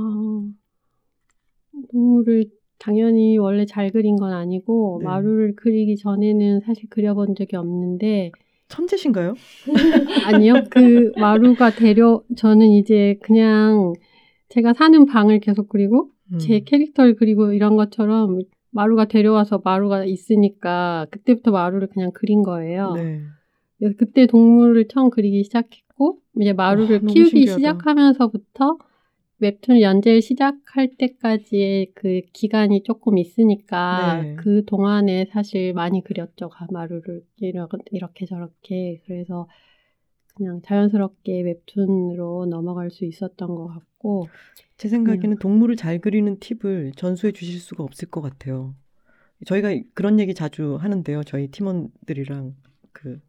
동물을 당연히 원래 잘 그린 건 아니고 네. 마루를 그리기 전에는 사실 그려본 적이 없는데 천재신가요 <laughs> 아니요 그 마루가 데려 저는 이제 그냥 제가 사는 방을 계속 그리고 음. 제 캐릭터를 그리고 이런 것처럼 마루가 데려와서 마루가 있으니까 그때부터 마루를 그냥 그린 거예요. 네. 그래서 그때 동물을 처음 그리기 시작했고 이제 마루를 와, 키우기 신기하다. 시작하면서부터 웹툰 연재를 시작할 때까지의 그 기간이 조금 있으니까 네. 그 동안에 사실 많이 그렸죠 가마루를 이렇게, 이렇게 저렇게 그래서 그냥 자연스럽게 웹툰으로 넘어갈 수 있었던 것 같고 제 생각에는 음. 동물을 잘 그리는 팁을 전수해 주실 수가 없을 것 같아요. 저희가 그런 얘기 자주 하는데요. 저희 팀원들이랑 그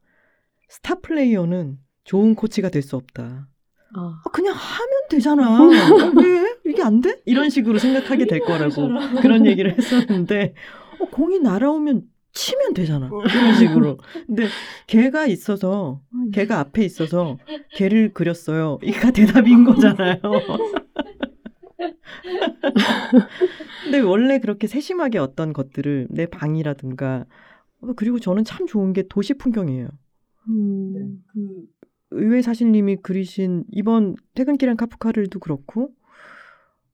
스타 플레이어는 좋은 코치가 될 수 없다. 아, 아, 그냥 하면 되잖아. 어, <laughs> 왜? 이게 안 돼? 이런 식으로 생각하게 될 거라고 그런 얘기를 했었는데, 어, 공이 날아오면 치면 되잖아. 이런 식으로. 근데 걔가 있어서, 걔가 앞에 있어서 걔를 그렸어요. 이가 대답인 거잖아요. <laughs> 근데 원래 그렇게 세심하게 어떤 것들을 내 방이라든가, 어, 그리고 저는 참 좋은 게 도시 풍경이에요. 음, 의외 사실님이 그리신 이번 퇴근길엔 카프카를도 그렇고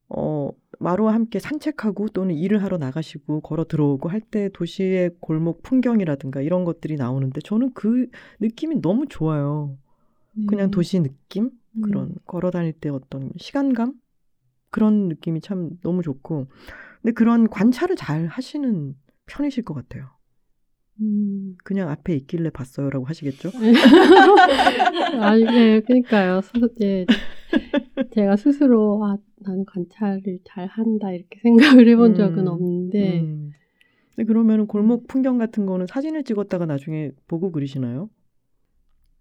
어 마루와 함께 산책하고 또는 일을 하러 나가시고 걸어 들어오고 할 때 도시의 골목 풍경이라든가 이런 것들이 나오는데 저는 그 느낌이 너무 좋아요. 그냥 네. 도시 느낌 음. 그런 걸어 다닐 때 어떤 시간감 그런 느낌이 참 너무 좋고 근데 그런 관찰을 잘 하시는 편이실 것 같아요. 음. 그냥 앞에 있길래 봤어요라고 하시겠죠? <laughs> 아니, 네, 그러니까요. 스, 예, 제가 스스로 아, 나는 관찰을 잘 한다 이렇게 생각을 해본 적은 음, 없는데 음. 근데 그러면 골목 풍경 같은 거는 사진을 찍었다가 나중에 보고 그리시나요?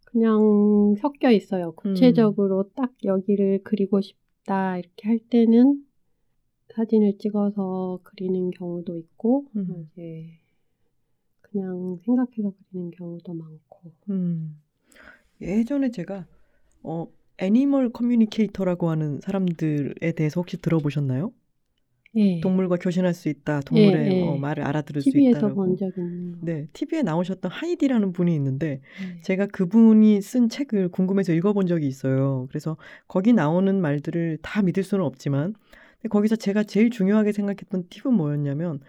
그냥 섞여 있어요. 구체적으로 딱 여기를 그리고 싶다 이렇게 할 때는 사진을 찍어서 그리는 경우도 있고 음. 이제 그냥 생각해서 그리는 경우도 많고. 음. 예전에 제가 어 animal communicator라고 하는 사람들에 대해서 혹시 들어보셨나요? 예. 동물과 교신할 수 있다. 동물의 예, 예. 어, 말을 알아들을 수 있다라고. 본적 있는 거. 네, TV에 나오셨던 하이디라는 분이 있는데 네. 제가 그분이 쓴 책을 궁금해서 읽어본 적이 있어요. 그래서 거기 나오는 말들을 다 믿을 수는 없지만 거기서 제가 제일 중요하게 생각했던 팁은 뭐였냐면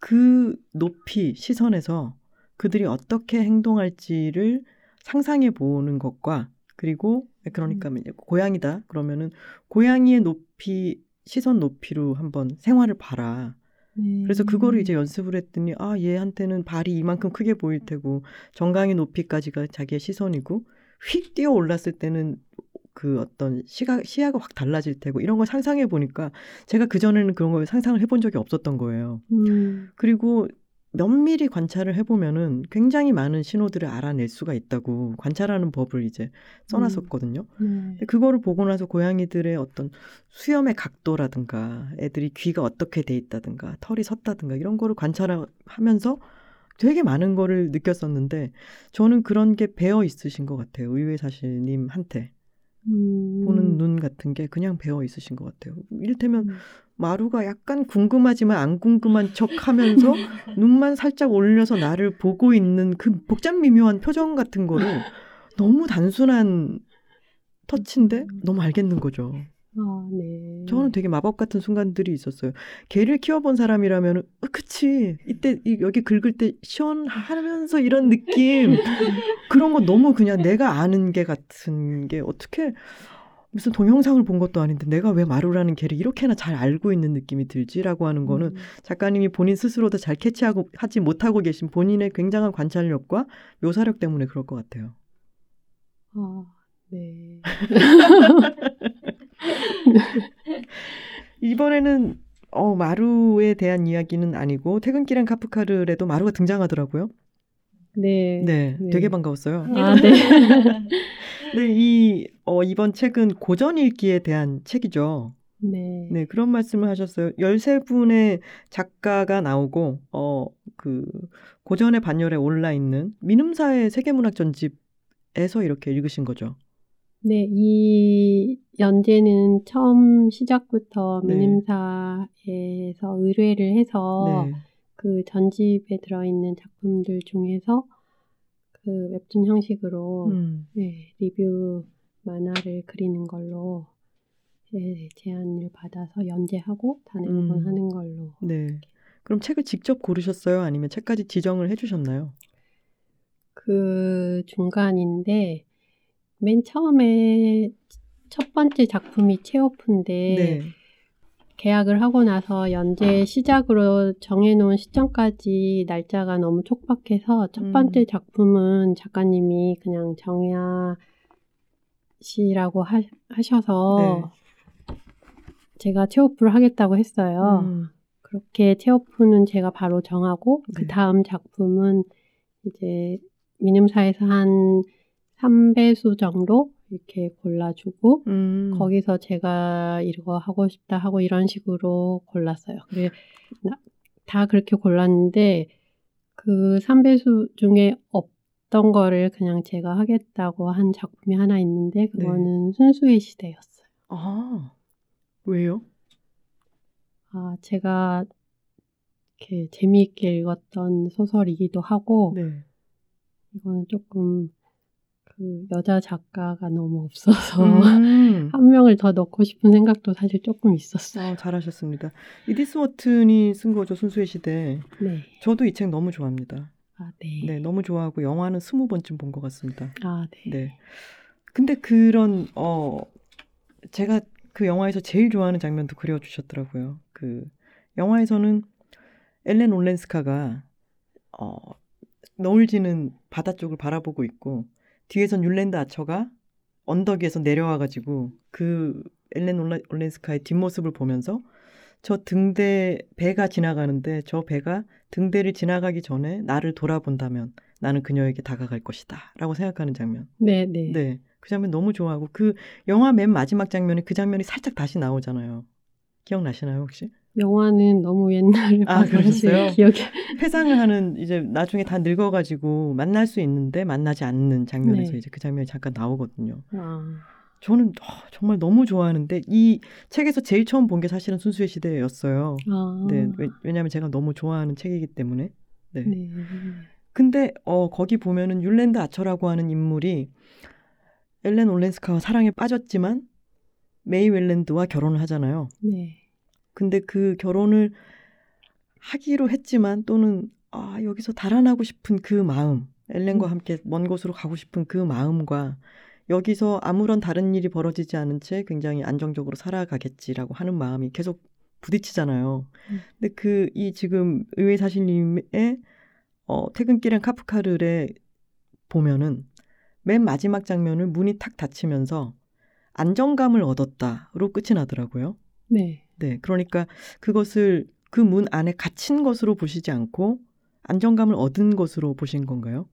그 높이 시선에서 그들이 어떻게 행동할지를 상상해 보는 것과 그리고 그러니까 음. 고양이다 그러면은 고양이의 높이 시선 높이로 한번 생활을 봐라. 네. 그래서 그거를 이제 연습을 했더니 아 얘한테는 발이 이만큼 크게 보일 테고 정강이 높이까지가 자기의 시선이고 휙 뛰어 올랐을 때는 그 어떤 시각 시야가 확 달라질 테고 이런 걸 상상해 보니까 제가 그 전에는 그런 걸 상상을 해본 적이 없었던 거예요. 음. 그리고 면밀히 관찰을 해보면은 굉장히 많은 신호들을 알아낼 수가 있다고 관찰하는 법을 이제 써놨었거든요. 네. 근데 그거를 보고 나서 고양이들의 어떤 수염의 각도라든가 애들이 귀가 어떻게 돼 있다든가 털이 섰다든가 이런 거를 관찰하면서 되게 많은 거를 느꼈었는데 저는 그런 게 배어 있으신 것 같아요. 의외 사실님한테 음. 보는 눈 같은 게 그냥 배어 있으신 것 같아요. 이를테면 음. 마루가 약간 궁금하지만 안 궁금한 척 하면서 <laughs> 눈만 살짝 올려서 나를 보고 있는 그 복잡 미묘한 표정 같은 거를 <laughs> 너무 단순한 터치인데 너무 알겠는 거죠. 아, 네. 저는 되게 마법 같은 순간들이 있었어요. 개를 키워본 사람이라면, 어, 그치. 이때, 이- 여기 긁을 때 시원하면서 이런 느낌. <laughs> 그런 거 너무 그냥 내가 아는 개 같은 게 어떻게, 무슨 동영상을 본 것도 아닌데 내가 왜 마루라는 개를 이렇게나 잘 알고 있는 느낌이 들지라고 하는 거는 음. 작가님이 본인 스스로도 잘 캐치하고 하지 못하고 계신 본인의 굉장한 관찰력과 묘사력 때문에 그럴 것 같아요. 아, 네. <laughs> 이번에는 어, 마루에 대한 이야기는 아니고 퇴근길엔 카프카르에도 마루가 등장하더라고요. 네. 네, 네. 되게 반가웠어요. 아, 네. 네, <laughs> 이 어, 이번 책은 고전 읽기에 대한 책이죠. 네. 네, 그런 말씀을 하셨어요. 13분의 작가가 나오고 어, 그 고전의 반열에 올라 있는 민음사의 세계문학 전집에서 이렇게 읽으신 거죠. 네, 이 연재는 처음 시작부터 네. 민음사에서 의뢰를 해서 네. 그 전집에 들어있는 작품들 중에서 그 웹툰 형식으로 음, 네, 리뷰 만화를 그리는 걸로 네, 제안을 받아서 연재하고 단행본 음. 하는 걸로 네. 그럼 책을 직접 고르셨어요? 아니면 책까지 지정을 해주셨나요? 그 중간인데 맨 처음에 첫 번째 작품이 체오프인데 네. 계약을 하고 나서 연재 시작으로 정해놓은 시점까지 날짜가 너무 촉박해서 첫 음. 번째 작품은 작가님이 그냥 정야 씨라고 하, 하셔서 제가 체오프를 하겠다고 했어요. 음, 그렇게 체오프는 제가 바로 정하고 네. 그 다음 작품은 이제 민음사에서 한 3배수 정도 이렇게 골라주고 음. 거기서 제가 이거 하고 싶다 하고 이런 식으로 골랐어요. 그래 다 그렇게 골랐는데 그 3배수 중에 없던 거를 그냥 제가 하겠다고 한 작품이 하나 있는데 그거는 순수의 시대였어요. 아, 왜요? 아, 제가 이렇게 재미있게 읽었던 소설이기도 하고 네. 이거는 조금 그 여자 작가가 너무 없어서 음. <laughs> 한 명을 더 넣고 싶은 생각도 사실 조금 있었어요. 아, 잘하셨습니다. 이디스 워튼이 쓴 거죠, 순수의 시대. 네. 저도 이 책 너무 좋아합니다. 아, 네. 네, 너무 좋아하고 영화는 스무 번쯤 본 것 같습니다. 아, 네. 네. 근데 그런 어 제가 그 영화에서 제일 좋아하는 장면도 그려주셨더라고요. 그 영화에서는 엘렌 올렌스카가 어 너울지는 바다 쪽을 바라보고 있고 뒤에선 율랜드 아처가 언덕 위에서 내려와가지고 그 엘렌 올라- 올렌스카의 뒷모습을 보면서 저 등대 배가 지나가는데 저 배가 등대를 지나가기 전에 나를 돌아본다면 나는 그녀에게 다가갈 것이다라고 생각하는 장면. 네, 네. 네. 그 장면 너무 좋아하고 그 영화 맨 마지막 장면에 그 장면이 살짝 다시 나오잖아요. 기억나시나요, 혹시? 영화는 너무 옛날에 아, 그러셨어요? 기억이 회상을 하는 이제 나중에 다 늙어가지고 만날 수 있는데 만나지 않는 장면에서 네. 이제 그 장면이 잠깐 나오거든요. 아, 저는 어, 정말 너무 좋아하는데 이 책에서 제일 처음 본 게 사실은 순수의 시대였어요. 아, 네, 왜, 왜냐하면 제가 너무 좋아하는 책이기 때문에. 네. 네. 근데 어 거기 보면은 율랜드 아처라고 하는 인물이 엘렌 올렌스카와 사랑에 빠졌지만 메이 웰랜드와 결혼을 하잖아요. 네. 근데 그 결혼을 하기로 했지만 또는 아 여기서 달아나고 싶은 그 마음, 엘렌과 음. 함께 먼 곳으로 가고 싶은 그 마음과 여기서 아무런 다른 일이 벌어지지 않은 채 굉장히 안정적으로 살아가겠지라고 하는 마음이 계속 부딪히잖아요. 음. 근데 그 이 지금 의외 사실님의 어, 퇴근길엔 카프카르에 보면은 맨 마지막 장면을 문이 탁 닫히면서 안정감을 얻었다로 끝이 나더라고요. 네. 네, 그러니까 그것을 그 문 안에 갇힌 것으로 보시지 않고 안정감을 얻은 것으로 보신 건가요?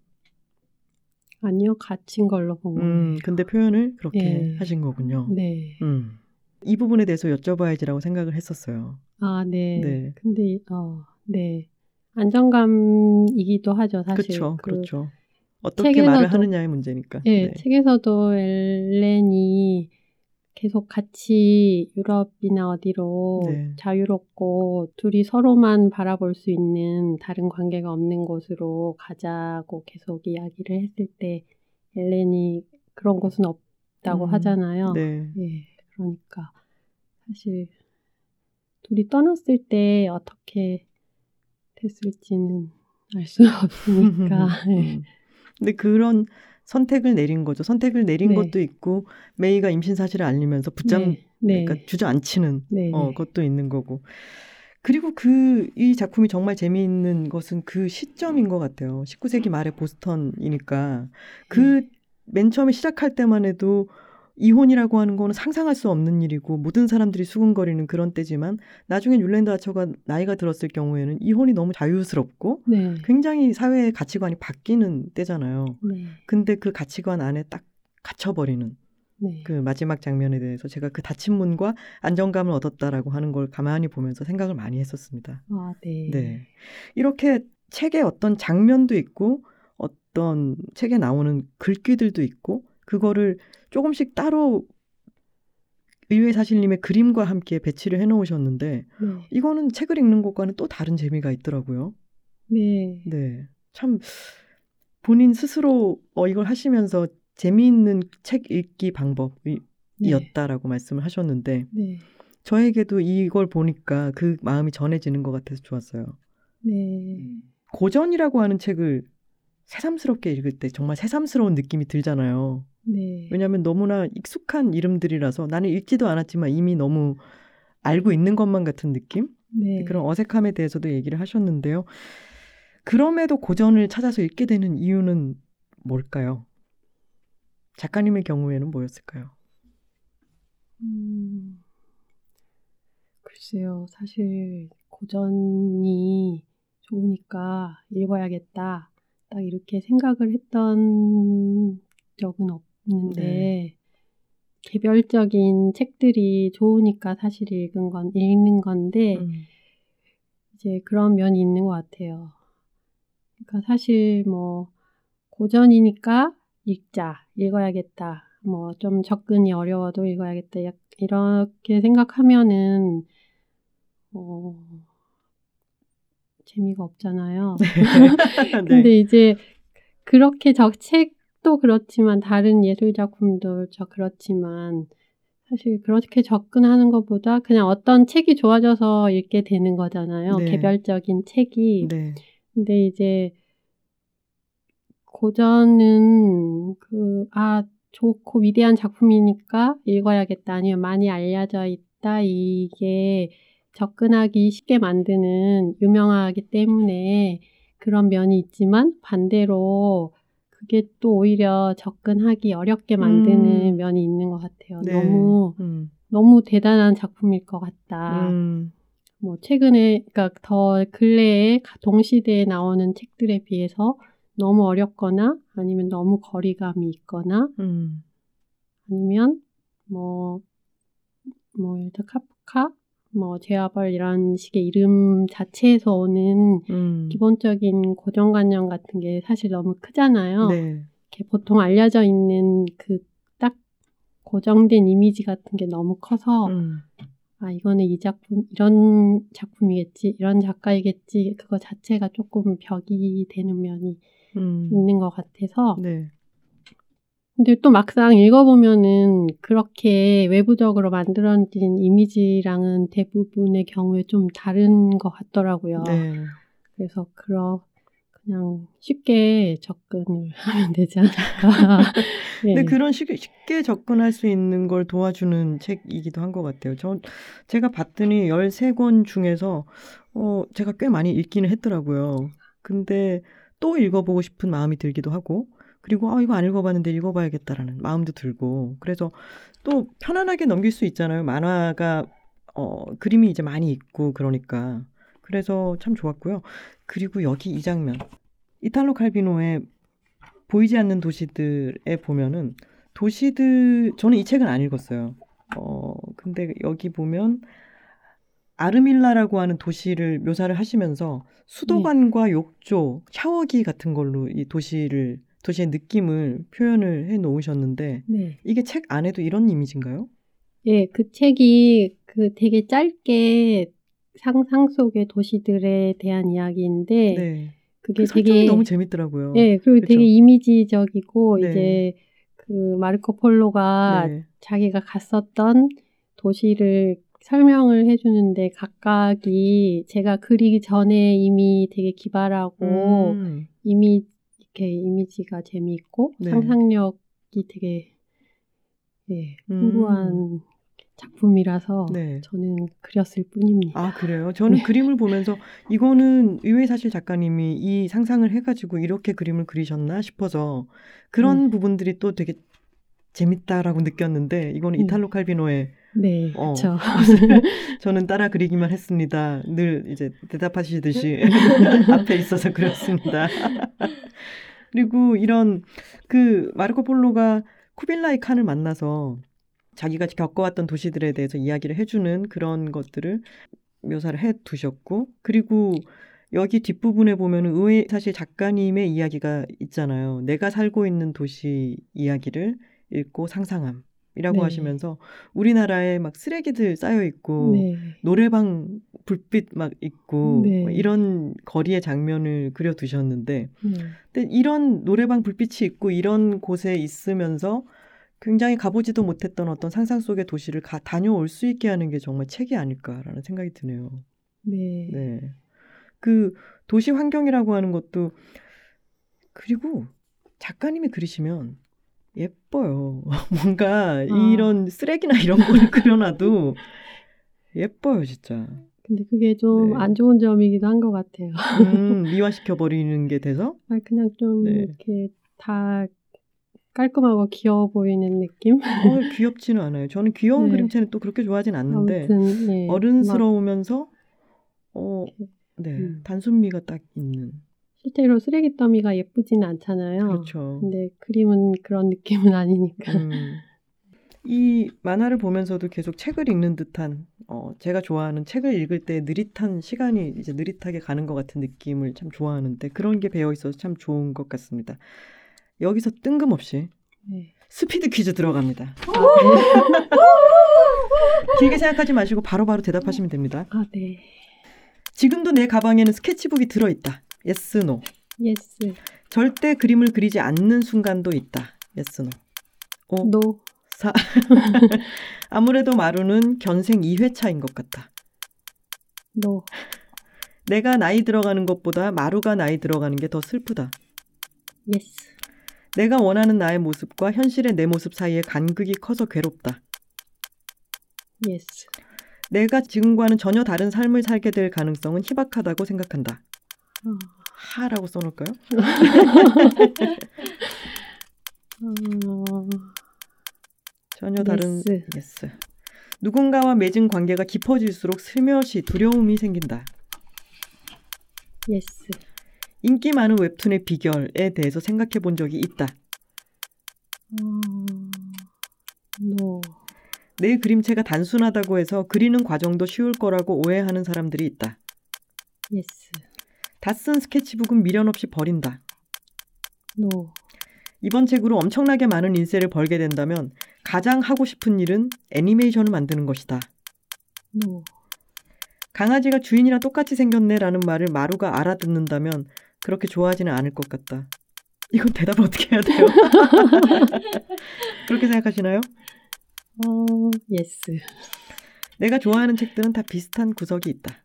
아니요, 갇힌 걸로 본 거예요. 음, 근데 표현을 그렇게 예. 하신 거군요. 네. 음. 이 부분에 대해서 여쭤봐야지라고 생각을 했었어요. 아, 네. 네. 근데 어, 네. 안정감이기도 하죠, 사실. 그렇죠, 그, 그렇죠. 어떻게 책에서도- 말을 하느냐의 문제니까. 예, 네. 책에서도 엘렌이 계속 같이 유럽이나 어디로 네. 자유롭고 둘이 서로만 바라볼 수 있는 다른 관계가 없는 곳으로 가자고 계속 이야기를 했을 때 엘렌이 그런 곳은 없다고 음, 하잖아요. 네. 예, 그러니까 사실 둘이 떠났을 때 어떻게 됐을지는 알 수 <laughs> 없으니까. <laughs> 예. 음. 근데 그런 선택을 내린 거죠. 선택을 내린 네. 것도 있고 메이가 임신 사실을 알리면서 붙잡 네, 네, 그러니까 주저앉히는 네, 어, 네. 것도 있는 거고. 그리고 그 이 작품이 정말 재미있는 것은 그 시점인 것 같아요. 19세기 말에 보스턴이니까 그맨 처음에 시작할 때만 해도 이혼이라고 하는 거는 상상할 수 없는 일이고 모든 사람들이 수군거리는 그런 때지만 나중에 율랜드 아처가 나이가 들었을 경우에는 이혼이 너무 자유스럽고 네, 굉장히 사회의 가치관이 바뀌는 때잖아요. 네, 근데 그 가치관 안에 딱 갇혀버리는 네. 그 마지막 장면에 대해서 제가 그 닫힌 문과 안정감을 얻었다라고 하는 걸 가만히 보면서 생각을 많이 했었습니다. 아, 네. 네. 이렇게 책에 어떤 장면도 있고 어떤 책에 나오는 글귀들도 있고 그거를 조금씩 따로 의외 사실님의 그림과 함께 배치를 해놓으셨는데 네. 이거는 책을 읽는 것과는 또 다른 재미가 있더라고요. 네. 네. 참 본인 스스로 어, 이걸 하시면서 재미있는 책 읽기 방법이었다라고 말씀을 하셨는데 네. 저에게도 이걸 보니까 그 마음이 전해지는 것 같아서 좋았어요. 네. 고전이라고 하는 책을 새삼스럽게 읽을 때 정말 새삼스러운 느낌이 들잖아요. 네. 왜냐하면 너무나 익숙한 이름들이라서 나는 읽지도 않았지만 이미 너무 알고 있는 것만 같은 느낌? 네. 그런 어색함에 대해서도 얘기를 하셨는데요. 그럼에도 고전을 찾아서 읽게 되는 이유는 뭘까요? 작가님의 경우에는 뭐였을까요? 음, 글쎄요. 사실 고전이 좋으니까 읽어야겠다. 딱 이렇게 생각을 했던 적은 없는데 네. 개별적인 책들이 좋으니까 사실 읽은 건 읽는 건데 음. 이제 그런 면이 있는 것 같아요. 그러니까 사실 뭐 고전이니까 읽자, 읽어야겠다. 뭐 좀 접근이 어려워도 읽어야겠다. 약- 이렇게 생각하면은 어 재미가 없잖아요. <laughs> 근데 네. 이제 그렇게 저 책도 그렇지만 다른 예술 작품도 저 그렇지만 사실 그렇게 접근하는 것보다 그냥 어떤 책이 좋아져서 읽게 되는 거잖아요. 네. 개별적인 책이. 네. 근데 이제 고전은 그, 아, 좋고 위대한 작품이니까 읽어야겠다. 아니면 많이 알려져 있다. 이게 접근하기 쉽게 만드는 유명하기 때문에 그런 면이 있지만 반대로 그게 또 오히려 접근하기 어렵게 만드는 음. 면이 있는 것 같아요. 네. 너무, 음. 너무 대단한 작품일 것 같다. 음. 뭐 최근에 그러니까 더 근래에 동시대에 나오는 책들에 비해서 너무 어렵거나 아니면 너무 거리감이 있거나 음. 아니면 뭐뭐 예를 들어 카프카 뭐 이런 식의 이름 자체에서 오는 음. 기본적인 고정관념 같은 게 사실 너무 크잖아요. 네. 이렇게 보통 알려져 있는 그 딱 고정된 이미지 같은 게 너무 커서 음. 아, 이거는 이 작품, 이런 작품이겠지, 이런 작가이겠지, 그거 자체가 조금 벽이 되는 면이 음. 있는 것 같아서. 네. 근데 또 막상 읽어보면은 그렇게 외부적으로 만들어진 이미지랑은 대부분의 경우에 좀 다른 것 같더라고요. 네. 그래서 그러, 그냥 쉽게 접근을 <laughs> 하면 되지 않을까. 네. 근데 그런 쉽게, 쉽게 접근할 수 있는 걸 도와주는 책이기도 한 것 같아요. 전 제가 봤더니 13권 중에서 어, 제가 꽤 많이 읽기는 했더라고요. 근데 또 읽어보고 싶은 마음이 들기도 하고 그리고 아 이거 안 읽어봤는데 읽어봐야겠다라는 마음도 들고 그래서 또 편안하게 넘길 수 있잖아요. 만화가 어, 그림이 이제 많이 있고 그러니까 그래서 참 좋았고요. 그리고 여기 이 장면 이탈로 칼비노의 보이지 않는 도시들에 보면은 도시들 저는 이 책은 안 읽었어요. 어 근데 여기 보면 아르밀라라고 하는 도시를 묘사를 하시면서 수도관과 욕조, 샤워기 같은 걸로 이 도시를 도시의 느낌을 표현을 해 놓으셨는데 네. 이게 책 안에도 이런 이미지인가요? 예, 그 책이 그 되게 짧게 상상 속의 도시들에 대한 이야기인데 네. 그게 그 되게 너무 재밌더라고요. 예, 그리고 그쵸? 되게 이미지적이고 네. 이제 그 마르코 폴로가 네. 자기가 갔었던 도시를 설명을 해주는데 각각이 제가 그리기 전에 이미 되게 기발하고 음, 이미 이렇게 이미지가 재미있고 네. 상상력이 되게 예, 풍부한 작품이라서 네. 저는 그렸을 뿐입니다. 아, 그래요? 저는 네. 그림을 보면서 이거는 유해사실 작가님이 이 상상을 해가지고 이렇게 그림을 그리셨나 싶어서 그런 음. 부분들이 또 되게 재밌다라고 느꼈는데 이거는 음. 이탈로 칼비노의 네, 어. 그렇죠. <laughs> 저는 따라 그리기만 했습니다. 늘 이제 대답하시듯이 <laughs> 앞에 있어서 그렸습니다. <laughs> 그리고 이런 그 마르코 폴로가 쿠빌라이 칸을 만나서 자기가 겪어왔던 도시들에 대해서 이야기를 해주는 그런 것들을 묘사를 해 두셨고 그리고 여기 뒷부분에 보면은 의외 사실 작가님의 이야기가 있잖아요. 내가 살고 있는 도시 이야기를 읽고 상상함 이라고 네. 하시면서 우리나라에 막 쓰레기들 쌓여 있고 네. 노래방 불빛 막 있고 네. 막 이런 거리의 장면을 그려 두셨는데 네. 근데 이런 노래방 불빛이 있고 이런 곳에 있으면서 굉장히 가보지도 못했던 어떤 상상 속의 도시를 가, 다녀올 수 있게 하는 게 정말 책이 아닐까라는 생각이 드네요. 네. 네. 그 도시 환경이라고 하는 것도 그리고 작가님이 그리시면 예뻐요. <laughs> 뭔가 아. 이런 쓰레기나 이런 거를 <laughs> 그려놔도 예뻐요, 진짜. 근데 그게 좀 네. 안 좋은 점이기도 한 것 같아요. 음, <laughs> 미화시켜 버리는 게 돼서 아, 그냥 좀 네. 이렇게 다 깔끔하고 귀여워 보이는 느낌? 어, 귀엽지는 않아요. 저는 귀여운 네. 그림체는 또 그렇게 좋아하진 않는데 아무튼 네. 어른스러우면서 어, 네, 음. 단순미가 딱 있는. 막 실제로 쓰레기 더미가 예쁘지는 않잖아요. 그렇죠. 근데 그림은 그런 느낌은 아니니까. 음. 이 만화를 보면서도 계속 책을 읽는 듯한 어, 제가 좋아하는 책을 읽을 때 느릿한 시간이 이제 느릿하게 가는 것 같은 느낌을 참 좋아하는데 그런 게 배어 있어서 참 좋은 것 같습니다. 여기서 뜬금없이 네. 스피드 퀴즈 들어갑니다. 아, 네. <laughs> 길게 생각하지 마시고 바로 바로 대답하시면 됩니다. 아, 네. 지금도 내 가방에는 스케치북이 들어있다. yes no. Yes. 절대 그림을 그리지 않는 순간도 있다. yes no. 오, no. 사. <laughs> 아무래도 마루는 견생 2회차인 것 같다. No. 내가 나이 들어가는 것보다 마루가 나이 들어가는 게 더 슬프다. Yes. 내가 원하는 나의 모습과 현실의 내 모습 사이에 간극이 커서 괴롭다. Yes. 내가 지금과는 전혀 다른 삶을 살게 될 가능성은 희박하다고 생각한다. 어, 하라고 써놓을까요? 어, 전혀 다른 yes. Yes. 누군가와 맺은 관계가 깊어질수록 슬며시 두려움이 생긴다. Yes. 인기 많은 웹툰의 비결에 대해서 생각해 본 적이 있다. 어, no. 내 그림체가 단순하다고 해서 그리는 과정도 쉬울 거라고 오해하는 사람들이 있다. Yes. 다 쓴 스케치북은 미련 없이 버린다. No. 이번 책으로 엄청나게 많은 인세를 벌게 된다면 가장 하고 싶은 일은 애니메이션을 만드는 것이다. No. 강아지가 주인이랑 똑같이 생겼네라는 말을 마루가 알아듣는다면 그렇게 좋아하지는 않을 것 같다. 이건 대답을 어떻게 해야 돼요? <laughs> 그렇게 생각하시나요? 어, yes. 내가 좋아하는 책들은 다 비슷한 구석이 있다.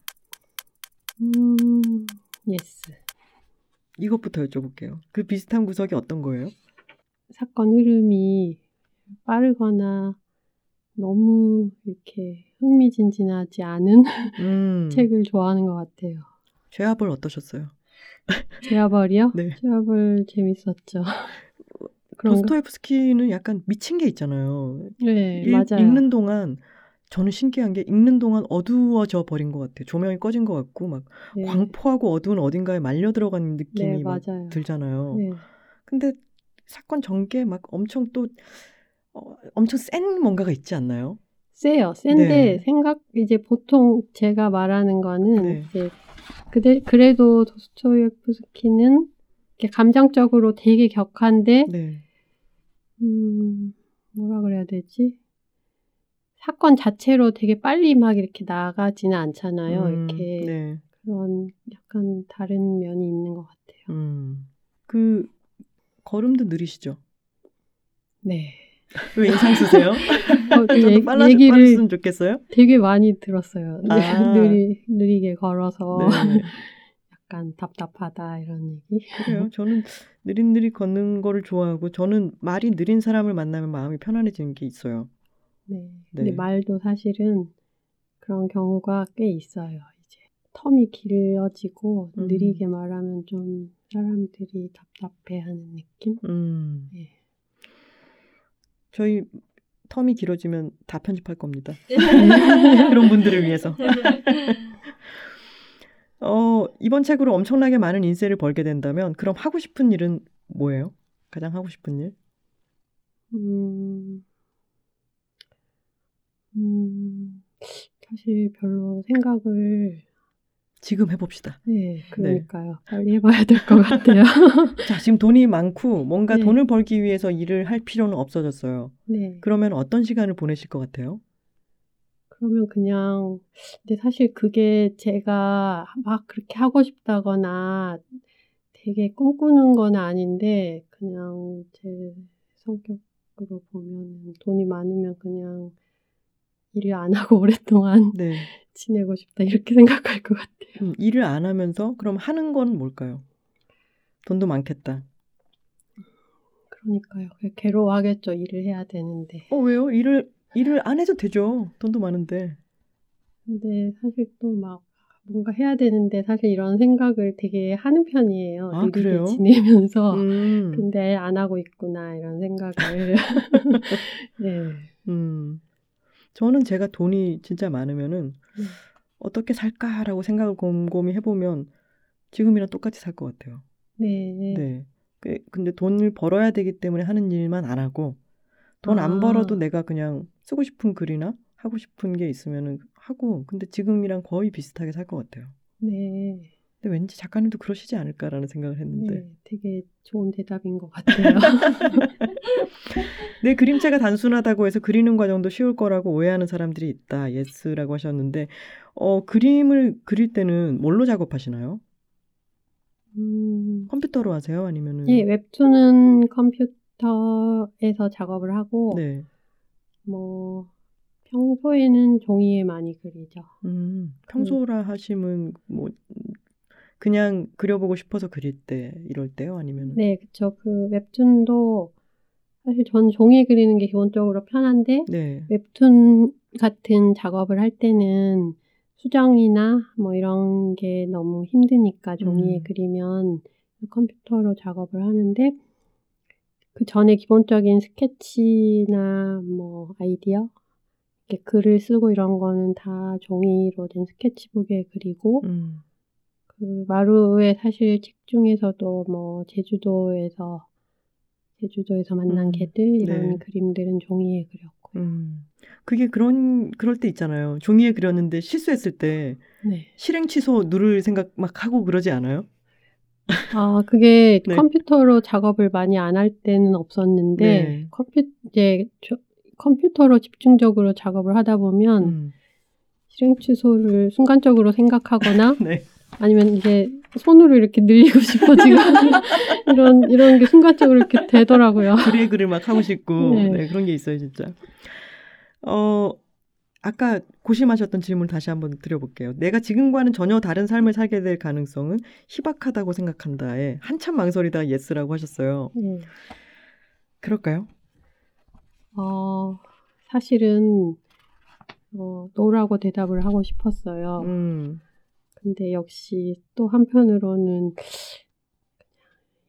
음, yes. 이것부터 여쭤볼게요. 그 비슷한 구석이 어떤 거예요? 사건 흐름이 빠르거나 너무 이렇게 흥미진진하지 않은 <laughs> 음, 책을 좋아하는 것 같아요. 죄아벌 어떠셨어요? <laughs> 제아벌이요? 네. 제아벌 재밌었죠. <laughs> 도스토옙스키는 약간 미친 게 있잖아요. 네, 읽, 맞아요. 읽는 동안 저는 신기한 게 읽는 동안 어두워져 버린 것 같아요. 조명이 꺼진 것 같고 막 네. 광포하고 어두운 어딘가에 말려 들어가는 느낌이 네. 들잖아요. 네. 근데 사건 전개 막 엄청 또 어, 엄청 센 뭔가가 있지 않나요? 세요. 센데 네. 생각 이제 보통 제가 말하는 거는 네. 이제 그대, 그래도 도스토옙스키는 감정적으로 되게 격한데 네. 음, 뭐라 그래야 되지? 사건 자체로 되게 빨리 막 이렇게 나가지는 않잖아요. 음, 이렇게 네. 그런 약간 다른 면이 있는 것 같아요. 음. 그 걸음도 느리시죠? 네. 왜 인상 쓰세요? <laughs> 어, 얘- 빨라, 얘기를 좋겠어요. 되게 많이 들었어요. 아. <laughs> 느리, 느리게 걸어서 네. <laughs> 약간 답답하다 이런 얘기. 그래요. 저는 느릿느릿 걷는 거를 좋아하고 저는 말이 느린 사람을 만나면 마음이 편안해지는 게 있어요. 네. 근데 네. 말도 사실은 그런 경우가 꽤 있어요. 이제 텀이 길어지고 음. 느리게 말하면 좀 사람들이 답답해하는 느낌. 음. 네. 저희 텀이 길어지면 다 편집할 겁니다. <laughs> 그런 분들을 위해서. <laughs> 어, 이번 책으로 엄청나게 많은 인세를 벌게 된다면 그럼 하고 싶은 일은 뭐예요? 가장 하고 싶은 일? 음, 음, 사실 별로 생각을 지금 해봅시다. 네, 그러니까요. 빨리 해봐야 될 것 같아요. <laughs> 자, 지금 돈이 많고 뭔가 네. 돈을 벌기 위해서 일을 할 필요는 없어졌어요. 네. 그러면 어떤 시간을 보내실 것 같아요? 그러면 그냥, 근데 사실 그게 제가 막 그렇게 하고 싶다거나 되게 꿈꾸는 건 아닌데, 그냥 제 성격으로 보면 돈이 많으면 그냥 일을 안 하고 오랫동안 네. <laughs> 지내고 싶다, 이렇게 생각할 것 같아요. 음, 일을 안 하면서 그럼 하는 건 뭘까요? 돈도 많겠다. 그러니까요. 괴로워하겠죠, 일을 해야 되는데. 어, 왜요? 일을 일을 안 해도 되죠. 돈도 많은데. 근데 사실 또 막 뭔가 해야 되는데 사실 이런 생각을 되게 하는 편이에요. 아, 그래요? 지내면서. 음. 근데 안 하고 있구나 이런 생각을 <laughs> <laughs> 네. 음. 저는 제가 돈이 진짜 많으면은 네. 어떻게 살까라고 생각을 곰곰이 해보면 지금이랑 똑같이 살 것 같아요. 네. 네. 그- 근데 돈을 벌어야 되기 때문에 하는 일만 안 하고 돈안 아. 벌어도 내가 그냥 쓰고 싶은 글이나 하고 싶은 게 있으면은 하고 근데 지금이랑 거의 비슷하게 살 것 같아요. 네. 근데 왠지 작가님도 그러시지 않을까라는 생각을 했는데 네. 되게 좋은 대답인 것 같아요. <laughs> 내 그림체가 단순하다고 해서 그리는 과정도 쉬울 거라고 오해하는 사람들이 있다. yes라고 하셨는데 어 그림을 그릴 때는 뭘로 작업하시나요? 음, 컴퓨터로 하세요? 아니면은 예, 웹툰은 컴퓨터에서 작업을 하고, 네. 뭐, 평소에는 종이에 많이 그리죠. 음, 평소라 하시면 뭐 그냥 그려보고 싶어서 그릴 때 이럴 때요? 아니면은 네, 그쵸. 그 웹툰도 사실 전 종이에 그리는 게 기본적으로 편한데, 네. 웹툰 같은 작업을 할 때는 수정이나 뭐 이런 게 너무 힘드니까 종이에 음. 그리면 컴퓨터로 작업을 하는데 그 전에 기본적인 스케치나 뭐 아이디어 이렇게 글을 쓰고 이런 거는 다 종이로 된 스케치북에 그리고 음. 그 마루의 사실 책 중에서도 뭐 제주도에서 제주도에서 만난 음, 개들 이런 네. 그림들은 종이에 그렸고요. 음. 그게 그런 그럴 때 있잖아요. 종이에 그렸는데 실수했을 때 네. 실행 취소 누를 생각 막 하고 그러지 않아요? 아, 그게 <laughs> 네. 컴퓨터로 작업을 많이 안 할 때는 없었는데, 네. 컴퓨, 이제, 저- 컴퓨터로 집중적으로 작업을 하다 보면, 음. 실행 취소를 순간적으로 생각하거나, <laughs> 네. 아니면 이제 손으로 이렇게 늘리고 싶어지고, <laughs> 이런, 이런 게 순간적으로 이렇게 되더라고요. 그래 글을 막 하고 싶고 네. 네, 그런 게 있어요 진짜. 어 아까 고심하셨던 질문 다시 한번 드려볼게요. 내가 지금과는 전혀 다른 삶을 살게 될 가능성은 희박하다고 생각한다에 한참 망설이다 yes라고 하셨어요. 네. 그럴까요? 어, 사실은, 어, no라고 대답을 하고 싶었어요. 음, 근데 역시 또 한편으로는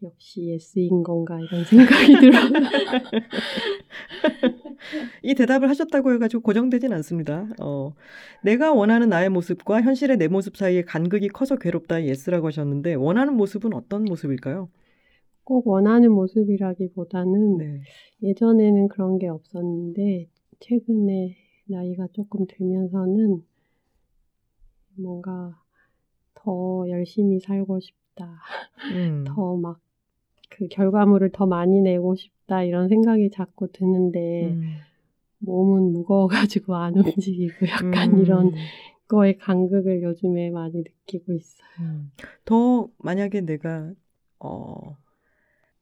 역시 yes인 건가 이런 생각이 들어요. <laughs> 이 대답을 하셨다고 해가지고 고정되진 않습니다. 어, 내가 원하는 나의 모습과 현실의 내 모습 사이에 간극이 커서 괴롭다 yes라고 하셨는데 원하는 모습은 어떤 모습일까요? 꼭 원하는 모습이라기보다는 네. 예전에는 그런 게 없었는데 최근에 나이가 조금 들면서는 뭔가 더 열심히 살고 싶다. 음, 더막 그 결과물을 더 많이 내고 싶다 이런 생각이 자꾸 드는데 음, 몸은 무거워가지고 안 움직이고 약간 음. 이런 거에 간극을 요즘에 많이 느끼고 있어요. 음. 더 만약에 내가 어,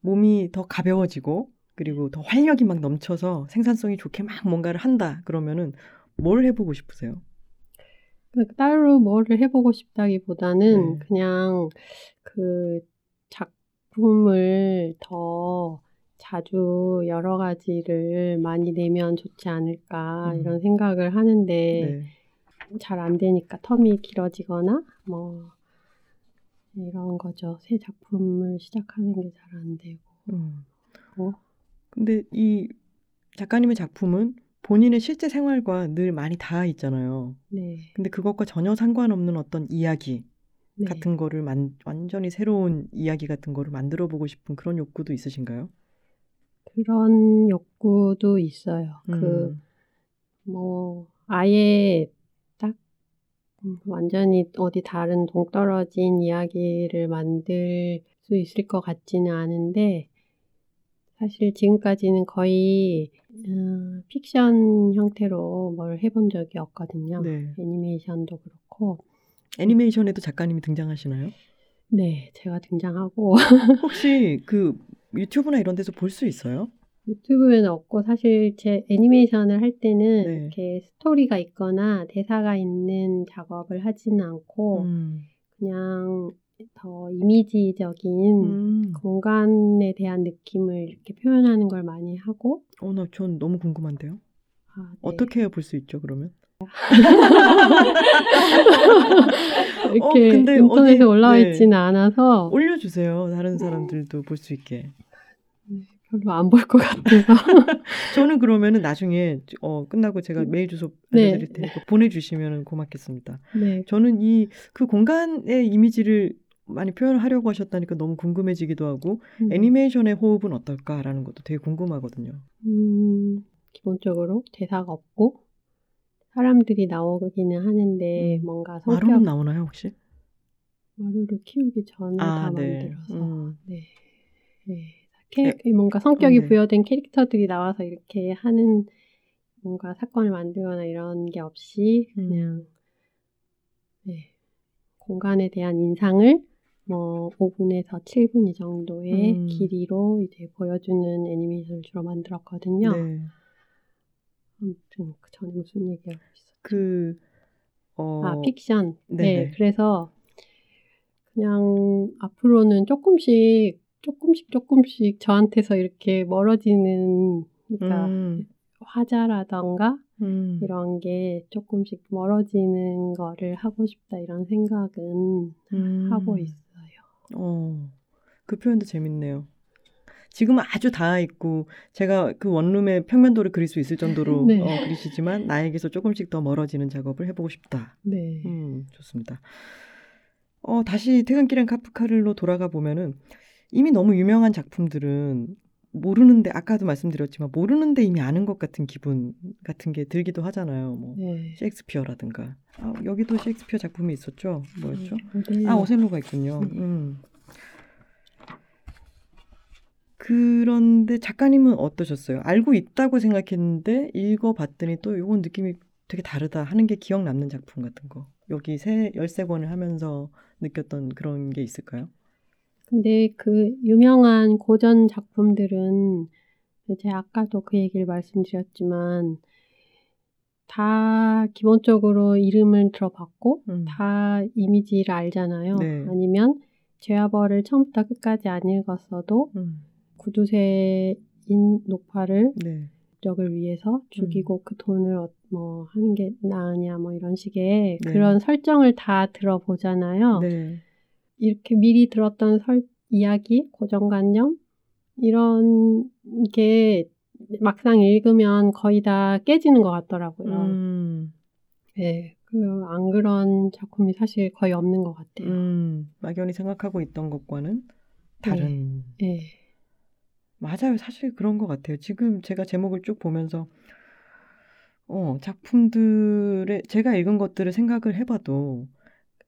몸이 더 가벼워지고 그리고 더 활력이 막 넘쳐서 생산성이 좋게 막 뭔가를 한다 그러면은 뭘 해보고 싶으세요? 그 따로 뭐를 해보고 싶다기보다는 네. 그냥 그 작품을 더 자주 여러 가지를 많이 내면 좋지 않을까 음. 이런 생각을 하는데 네. 잘안 되니까 텀이 길어지거나 뭐 이런 거죠. 새 작품을 시작하는 게 잘 안 되고. 음. 어? 근데 이 작가님의 작품은 본인의 실제 생활과 늘 많이 닿아 있잖아요. 네. 근데 그것과 전혀 상관없는 어떤 이야기 네. 같은 거를 만, 완전히 새로운 이야기 같은 거를 만들어 보고 싶은 그런 욕구도 있으신가요? 그런 욕구도 있어요. 그 음. 뭐 아예 딱 음, 완전히 어디 다른 동떨어진 이야기를 만들 수 있을 것 같지는 않은데 사실 지금까지는 거의 음, 픽션 형태로 뭘 해본 적이 없거든요. 네. 애니메이션도 그렇고 애니메이션에도 작가님이 등장하시나요? 네 제가 등장하고 <laughs> 혹시 그 유튜브나 이런 데서 볼 수 있어요? 유튜브에는 없고 사실 제 애니메이션을 할 때는 네. 이렇게 스토리가 있거나 대사가 있는 작업을 하지는 않고 음. 그냥 더 이미지적인 음. 공간에 대한 느낌을 이렇게 표현하는 걸 많이 하고 어, 나 전 너무 궁금한데요. 아, 네. 어떻게 해야 볼수 있죠, 그러면? <laughs> 이렇게 어, 근데 인터넷에 어디- 올라와 네. 있지는 않아서 올려주세요. 다른 사람들도 볼 수 있게. 별로 안 볼 것 같아서 <laughs> 저는 그러면은 나중에 어, 끝나고 제가 메일 주소 네. 알려드릴 테니까 보내주시면 고맙겠습니다. 네 저는 이 그 공간의 이미지를 많이 표현을 하려고 하셨다니까 너무 궁금해지기도 하고 음. 애니메이션의 호흡은 어떨까라는 것도 되게 궁금하거든요. 음, 기본적으로 대사가 없고 사람들이 나오기는 하는데 음. 뭔가 성격 마루는 나오나요 혹시? 마루를 키우기 전에 다 네. 만들어서 음. 네. 네. 캐- 뭔가 성격이 네. 부여된 캐릭터들이 나와서 이렇게 하는 뭔가 사건을 만들거나 이런 게 없이 음. 그냥 네. 공간에 대한 인상을 뭐 5분에서 7분 이 정도의 음. 길이로 이제 보여주는 애니메이션을 주로 만들었거든요. 네. 아무튼 그 전에 무슨 얘기하고 있어? 그 어, 아 픽션. 네네. 네, 그래서 그냥 앞으로는 조금씩 조금씩 조금씩 저한테서 이렇게 멀어지는 그러니까 음, 화자라던가 음. 이런 게 조금씩 멀어지는 거를 하고 싶다 이런 생각은 음. 하고 있어요. 어, 그 표현도 재밌네요. 지금은 아주 닿아 있고 제가 그 원룸의 평면도를 그릴 수 있을 정도로 <laughs> 네. 어, 그리시지만 나에게서 조금씩 더 멀어지는 작업을 해보고 싶다. 네. 음, 좋습니다. 어, 다시 퇴근길엔 카프카를로 돌아가 보면은 이미 너무 유명한 작품들은 모르는데 아까도 말씀드렸지만 모르는데 이미 아는 것 같은 기분 같은 게 들기도 하잖아요. 뭐 네. 셰익스피어라든가 아, 여기도 셰익스피어 작품이 있었죠. 뭐였죠? 오델로. 아 어셀로가 있군요. 네. 음. 그런데 작가님은 어떠셨어요? 알고 있다고 생각했는데 읽어봤더니 또 이건 느낌이 되게 다르다 하는 게 기억 남는 작품 같은 거. 여기 세 열세 권을 하면서 느꼈던 그런 게 있을까요? 근데 그 유명한 고전 작품들은 제가 아까도 그 얘기를 말씀드렸지만 다 기본적으로 이름을 들어봤고 음. 다 이미지를 알잖아요. 네. 아니면 죄와 벌을 처음부터 끝까지 안 읽었어도 음. 구두쇠인 녹파를 네. 적을 위해서 죽이고 그 돈을 어- 뭐 하는 게 나으냐 뭐 이런 식의 네. 그런 설정을 다 들어보잖아요. 네. 이렇게 미리 들었던 설, 이야기, 고정관념 이런 게 막상 읽으면 거의 다 깨지는 것 같더라고요. 음. 네, 그 안 그런 작품이 사실 거의 없는 것 같아요. 음. 막연히 생각하고 있던 것과는 다른 네, 맞아요. 사실 그런 것 같아요. 지금 제가 제목을 쭉 보면서 어, 작품들의 제가 읽은 것들을 생각을 해봐도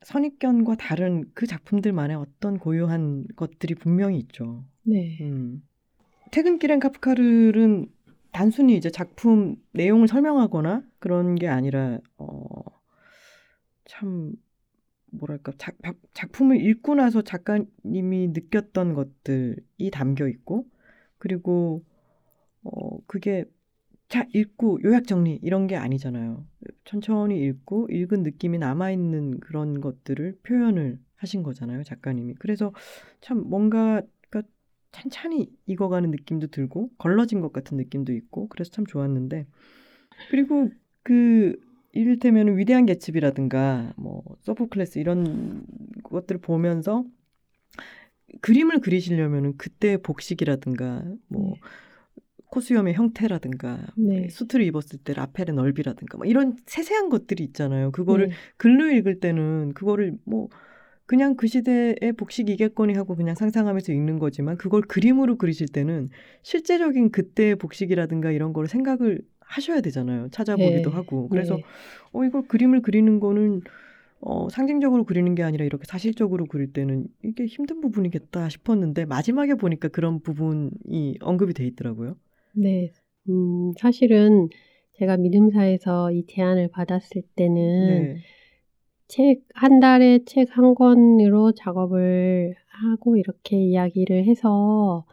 선입견과 다른 그 작품들만의 어떤 고유한 것들이 분명히 있죠. 네, 음. 퇴근길엔 카프카를은 단순히 이제 작품 내용을 설명하거나 그런 게 아니라 어, 참 뭐랄까 작, 작- 작품을 읽고 나서 작가님이 느꼈던 것들이 담겨 있고 그리고 어 그게 자 읽고 요약 정리 이런 게 아니잖아요. 천천히 읽고 읽은 느낌이 남아 있는 그런 것들을 표현을 하신 거잖아요, 작가님이. 그래서 참 뭔가가 찬찬히 익어가는 느낌도 들고 걸러진 것 같은 느낌도 있고 그래서 참 좋았는데 그리고 그 이를테면 위대한 개츠비라든가 뭐 소포클레스 이런 것들을 보면서 그림을 그리시려면은 그때 복식이라든가 뭐 네. 코수염의 형태라든가 네. 수트를 입었을 때 라펠의 넓이라든가 뭐 이런 세세한 것들이 있잖아요. 그거를 네. 글로 읽을 때는 그거를 뭐 그냥 그 시대의 복식이겠거니 하고 그냥 상상하면서 읽는 거지만 그걸 그림으로 그리실 때는 실제적인 그때의 복식이라든가 이런 거를 생각을 하셔야 되잖아요. 찾아보기도 네. 하고. 그래서 네. 어 이걸 그림을 그리는 거는 어 상징적으로 그리는 게 아니라 이렇게 사실적으로 그릴 때는 이게 힘든 부분이겠다 싶었는데 마지막에 보니까 그런 부분이 언급이 돼 있더라고요. 네. 음, 사실은 제가 믿음사에서 이 제안을 받았을 때는 네. 책, 한 달에 책 한 권으로 작업을 하고 이렇게 이야기를 해서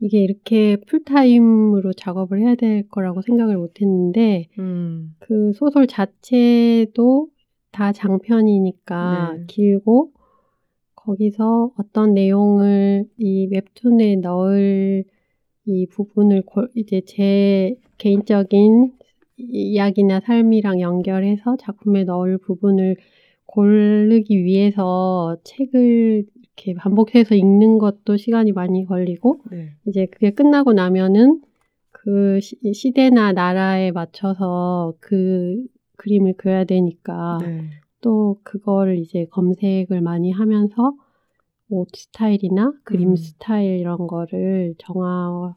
이게 이렇게 풀타임으로 작업을 해야 될 거라고 생각을 못 했는데 음. 그 소설 자체도 다 장편이니까 네. 길고 거기서 어떤 내용을 이 웹툰에 넣을 이 부분을 골- 이제 제 개인적인 이야기나 삶이랑 연결해서 작품에 넣을 부분을 고르기 위해서 책을 이렇게 반복해서 읽는 것도 시간이 많이 걸리고 네. 이제 그게 끝나고 나면은 그 시, 시대나 나라에 맞춰서 그 그림을 그려야 되니까 네. 또 그거를 이제 검색을 많이 하면서 옷 스타일이나 그림 음. 스타일 이런 거를 정하고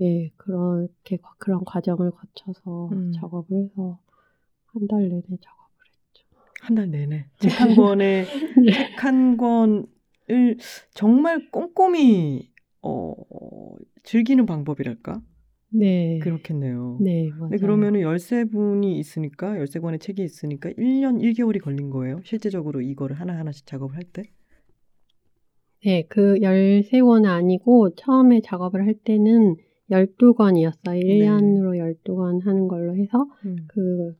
예 그렇게 과- 그런 과정을 거쳐서 음. 작업을 해서 한 달 내내 작업을 했죠. 한 달 내내 책 한 권에 <laughs> 네. 책한 권을 정말 꼼꼼히 어, 즐기는 방법이랄까 네. 그렇겠네요. 네, 맞아요. 네, 그러면은 13분이 있으니까 13권의 책이 있으니까 1년 1개월이 걸린 거예요. 실제적으로 이거를 하나하나씩 작업을 할 때. 네, 그 13권 아니고 처음에 작업을 할 때는 12권이었어요. 1년으로 12권 하는 걸로 해서 음. 그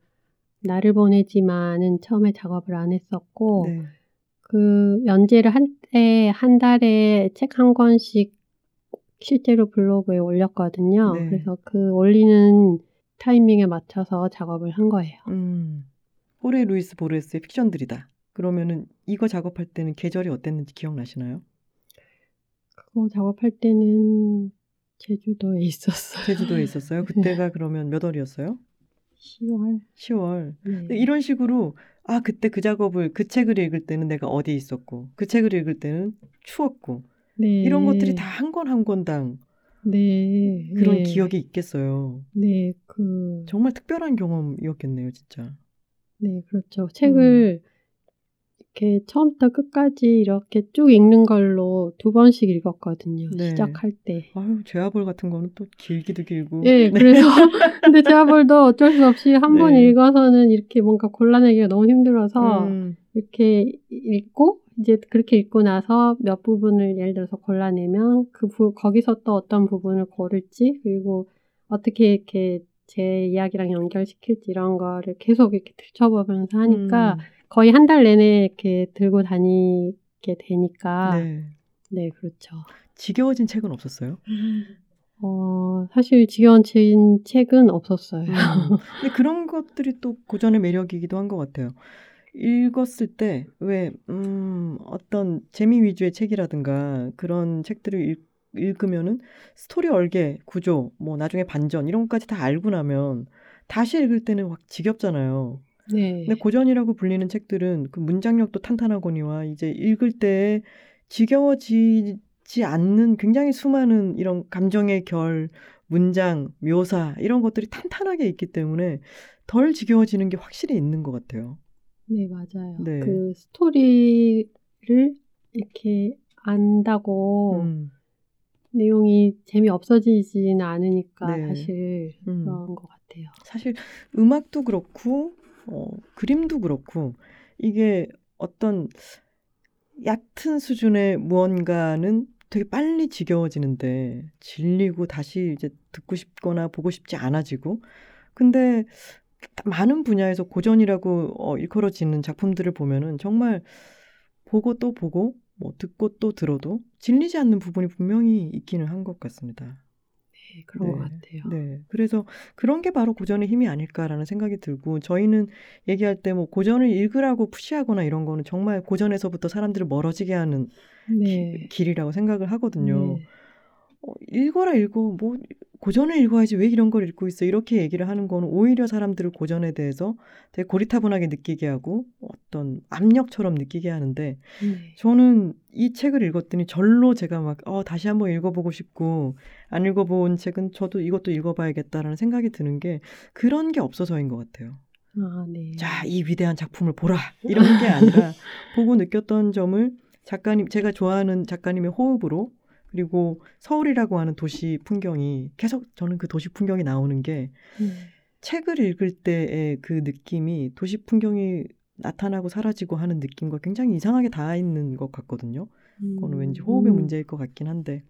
나를 보내지만은 처음에 작업을 안 했었고 네. 그 연재를 한때 한 달에 책 한 권씩 실제로 블로그에 올렸거든요. 네. 그래서 그 올리는 타이밍에 맞춰서 작업을 한 거예요. 음. 호레 루이스 보레스의 픽션들이다. 그러면은 이거 작업할 때는 계절이 어땠는지 기억나시나요? 그거 작업할 때는 제주도에 <laughs> 있었어요. 제주도에 있었어요. 그때가 그러면 몇 월이었어요? 10월. 10월. 네. 이런 식으로 아 그때 그 작업을 그 책을 읽을 때는 내가 어디 있었고 그 책을 읽을 때는 추웠고 네. 이런 것들이 다 한 권 한 권당 네. 그런 네. 기억이 있겠어요. 네, 그 정말 특별한 경험이었겠네요, 진짜. 네, 그렇죠. 책을 이렇게 처음부터 끝까지 이렇게 쭉 읽는 걸로 두 번씩 읽었거든요. 네. 시작할 때. 아유, 제아볼 같은 거는 또 길기도 길고. 예, 그래서 <laughs> 근데 제아볼도 어쩔 수 없이 한번 네. 읽어서는 이렇게 뭔가 골라내기가 너무 힘들어서 음, 이렇게 읽고 이제 그렇게 읽고 나서 몇 부분을 예를 들어서 골라내면 그 부, 거기서 또 어떤 부분을 고를지 그리고 어떻게 이렇게 제 이야기랑 연결시킬지 이런 거를 계속 이렇게 들춰보면서 하니까 음, 거의 한 달 내내 이렇게 들고 다니게 되니까 네, 네. 그렇죠. 지겨워진 책은 없었어요. 어, 사실 지겨운 책은 없었어요. 음. 근데 그런 것들이 또 고전의 매력이기도 한 것 같아요. 읽었을 때, 왜, 음, 어떤 재미 위주의 책이라든가 그런 책들을 읽, 읽으면은 스토리 얼개, 구조, 뭐 나중에 반전, 이런 것까지 다 알고 나면 다시 읽을 때는 확 지겹잖아요. 네. 근데 고전이라고 불리는 책들은 그 문장력도 탄탄하거니와 이제 읽을 때 지겨워지지 않는 굉장히 수많은 이런 감정의 결, 문장, 묘사 이런 것들이 탄탄하게 있기 때문에 덜 지겨워지는 게 확실히 있는 것 같아요. 네, 맞아요. 네. 그 스토리를 이렇게 안다고 음, 내용이 재미없어지지는 않으니까 네. 사실 음. 그런 것 같아요. 사실 음악도 그렇고 어, 그림도 그렇고 이게 어떤 얕은 수준의 무언가는 되게 빨리 지겨워지는데 질리고 다시 이제 듣고 싶거나 보고 싶지 않아지고 근데 많은 분야에서 고전이라고 어, 일컬어지는 작품들을 보면은 정말 보고 또 보고 뭐 듣고 또 들어도 질리지 않는 부분이 분명히 있기는 한 것 같습니다. 네, 그런 네. 것 같아요. 네. 그래서 그런 게 바로 고전의 힘이 아닐까라는 생각이 들고 저희는 얘기할 때 뭐 고전을 읽으라고 푸시하거나 이런 거는 정말 고전에서부터 사람들을 멀어지게 하는 네. 길이라고 생각을 하거든요. 네. 어, 읽어라 읽어 뭐 고전을 읽어야지 왜 이런 걸 읽고 있어 이렇게 얘기를 하는 거는 오히려 사람들을 고전에 대해서 되게 고리타분하게 느끼게 하고 어떤 압력처럼 느끼게 하는데 네. 저는 이 책을 읽었더니 절로 제가 막 어, 다시 한번 읽어보고 싶고 안 읽어본 책은 저도 이것도 읽어봐야겠다라는 생각이 드는 게 그런 게 없어서인 것 같아요. 아, 네. 자, 이 위대한 작품을 보라 이런 게 아니라 <laughs> 보고 느꼈던 점을 작가님 제가 좋아하는 작가님의 호흡으로 그리고 서울이라고 하는 도시 풍경이 계속 저는 그 도시 풍경이 나오는 게 네. 책을 읽을 때의 그 느낌이 도시 풍경이 나타나고 사라지고 하는 느낌과 굉장히 이상하게 닿아 있는 것 같거든요. 그거는 왠지 호흡의 음. 문제일 것 같긴 한데.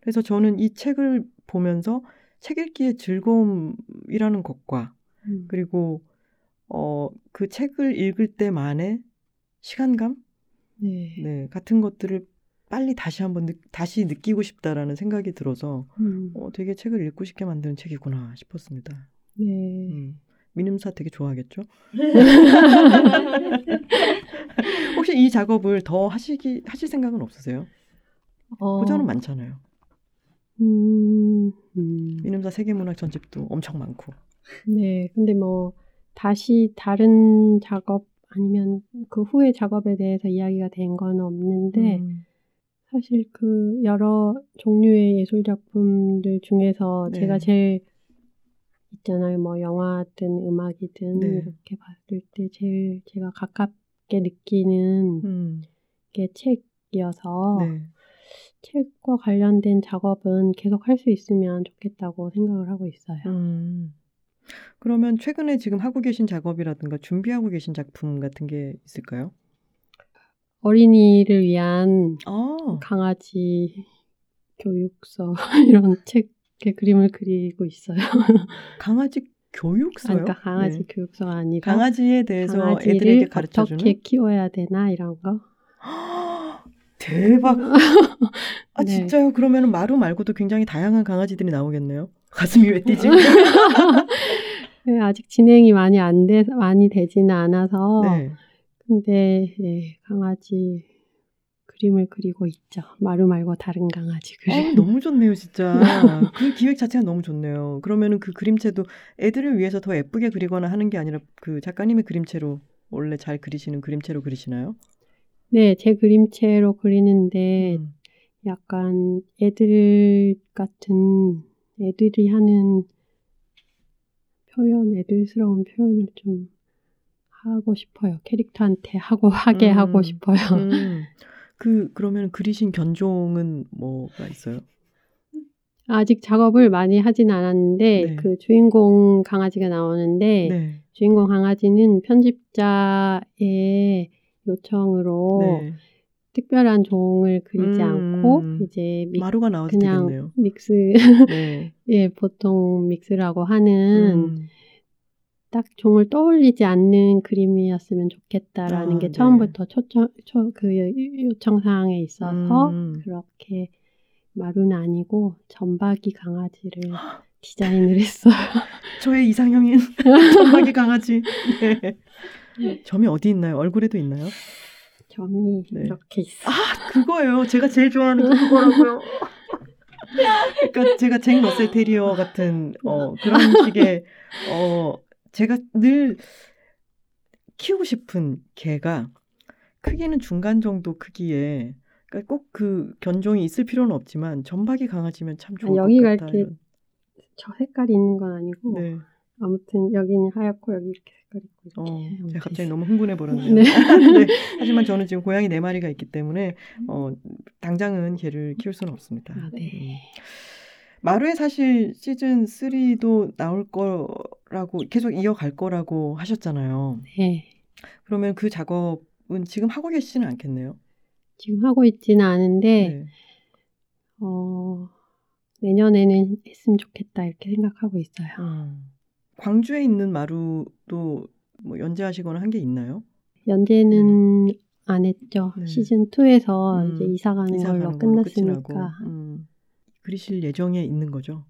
그래서 저는 이 책을 보면서 책 읽기의 즐거움이라는 것과 음. 그리고 어, 그 책을 읽을 때만의 시간감? 네. 네, 같은 것들을 빨리 다시 한번 느, 다시 느끼고 싶다라는 생각이 들어서 음. 어, 되게 책을 읽고 싶게 만드는 책이구나 싶었습니다. 네. 음, 민음사 되게 좋아하겠죠? <laughs> 혹시 이 작업을 더 하시기 하실 생각은 없으세요? 어, 고전은 많잖아요. 음, 음. 민음사 세계문학 전집도 엄청 많고. 네. 근데 뭐 다시 다른 작업 아니면 그 후에 작업에 대해서 이야기가 된 건 없는데 음. 사실 그 여러 종류의 예술 작품들 중에서 네. 제가 제일 있잖아요. 뭐 영화든 음악이든 네. 이렇게 봤을 때 제일 제가 가깝게 느끼는 음. 게 책이어서 네. 책과 관련된 작업은 계속 할 수 있으면 좋겠다고 생각을 하고 있어요. 음. 그러면 최근에 지금 하고 계신 작업이라든가 준비하고 계신 작품 같은 게 있을까요? 어린이를 위한 아, 강아지 교육서 <laughs> 이런 책의 그림을 그리고 있어요. <laughs> 강아지 교육서요? 그러니까 강아지 네. 교육서가 아니라 강아지에 대해서 애들에게 가르쳐 주는 어떻게 키워야 되나 이런 거. <gasps> 대박. <laughs> 아 네. 진짜요? 그러면 마루 말고도 굉장히 다양한 강아지들이 나오겠네요. 가슴이 왜 뛰지? 네, 아직 진행이 많이 안 돼, 많이 되지는 않아서. 네. 근데, 예, 강아지 그림을 그리고 있죠. 마루 말고 다른 강아지 그림. 어, 너무 좋네요, 진짜. <laughs> 그 기획 자체가 너무 좋네요. 그러면은 그 그림체도 애들을 위해서 더 예쁘게 그리거나 하는 게 아니라 그 작가님의 그림체로 원래 잘 그리시는 그림체로 그리시나요? 네, 제 그림체로 그리는데 음. 약간 애들 같은, 애들이 하는 표현, 애들스러운 표현을 좀 하고 싶어요. 캐릭터한테 하고, 하게 음. 하고 싶어요. 음. <laughs> 그 그러면 그리신 견종은 뭐가 있어요? 아직 작업을 많이 하진 않았는데, 네. 그 주인공 강아지가 나오는데, 네. 주인공 강아지는 편집자의 요청으로 네. 특별한 종을 그리지 음. 않고 이제 믹, 마루가 나와서 그냥 되겠네요. 믹스 네. <laughs> 예 보통 믹스라고 하는 음. 딱 종을 떠올리지 않는 그림이었으면 좋겠다라는 아, 게 네. 처음부터 초청 초, 그 요청 사항에 있어서 음. 그렇게 마루는 아니고 점박이 강아지를 디자인을 했어요. <laughs> 저의 이상형인 <laughs> 점박이 강아지. 네. 점이 어디 있나요? 얼굴에도 있나요? 점이 네. 이렇게 있어요. 아, 그거예요. 제가 제일 좋아하는 게 그거라고요. <laughs> 그러니까 제가 잭 러셀 테리어 같은 어, 그런 식의 어 제가 늘 키우고 싶은 개가 크기는 중간 정도 크기에 그러니까 꼭 그 견종이 있을 필요는 없지만 점박이 강아지면 참 좋을 여기가 것 같다. 이렇게. 저 색깔이 있는 건 아니고 네. 아무튼 여기는 하얗고 여기 이렇게 색깔이 있고 어, 이렇게 제가 아무튼 갑자기 너무 흥분해 버렸네요. 네. <laughs> 네. 하지만 저는 지금 고양이 네 마리가 있기 때문에 어, 당장은 개를 키울 수는 없습니다. 아, 네. 음. 마루에 사실 시즌 3도 나올 거라고 계속 이어갈 거라고 하셨잖아요. 네. 그러면 그 작업은 지금 하고 계시지는 않겠네요. 지금 하고 있지는 않은데 네. 어, 내년에는 했으면 좋겠다 이렇게 생각하고 있어요. 음. 광주에 있는 마루도 뭐 연재하시거나 한 게 있나요? 연재는 안 했죠. 네. 시즌 2에서 음, 이제 이사 가는 이사 걸로 가는 끝났으니까. 음. 그리실 예정에 있는 거죠?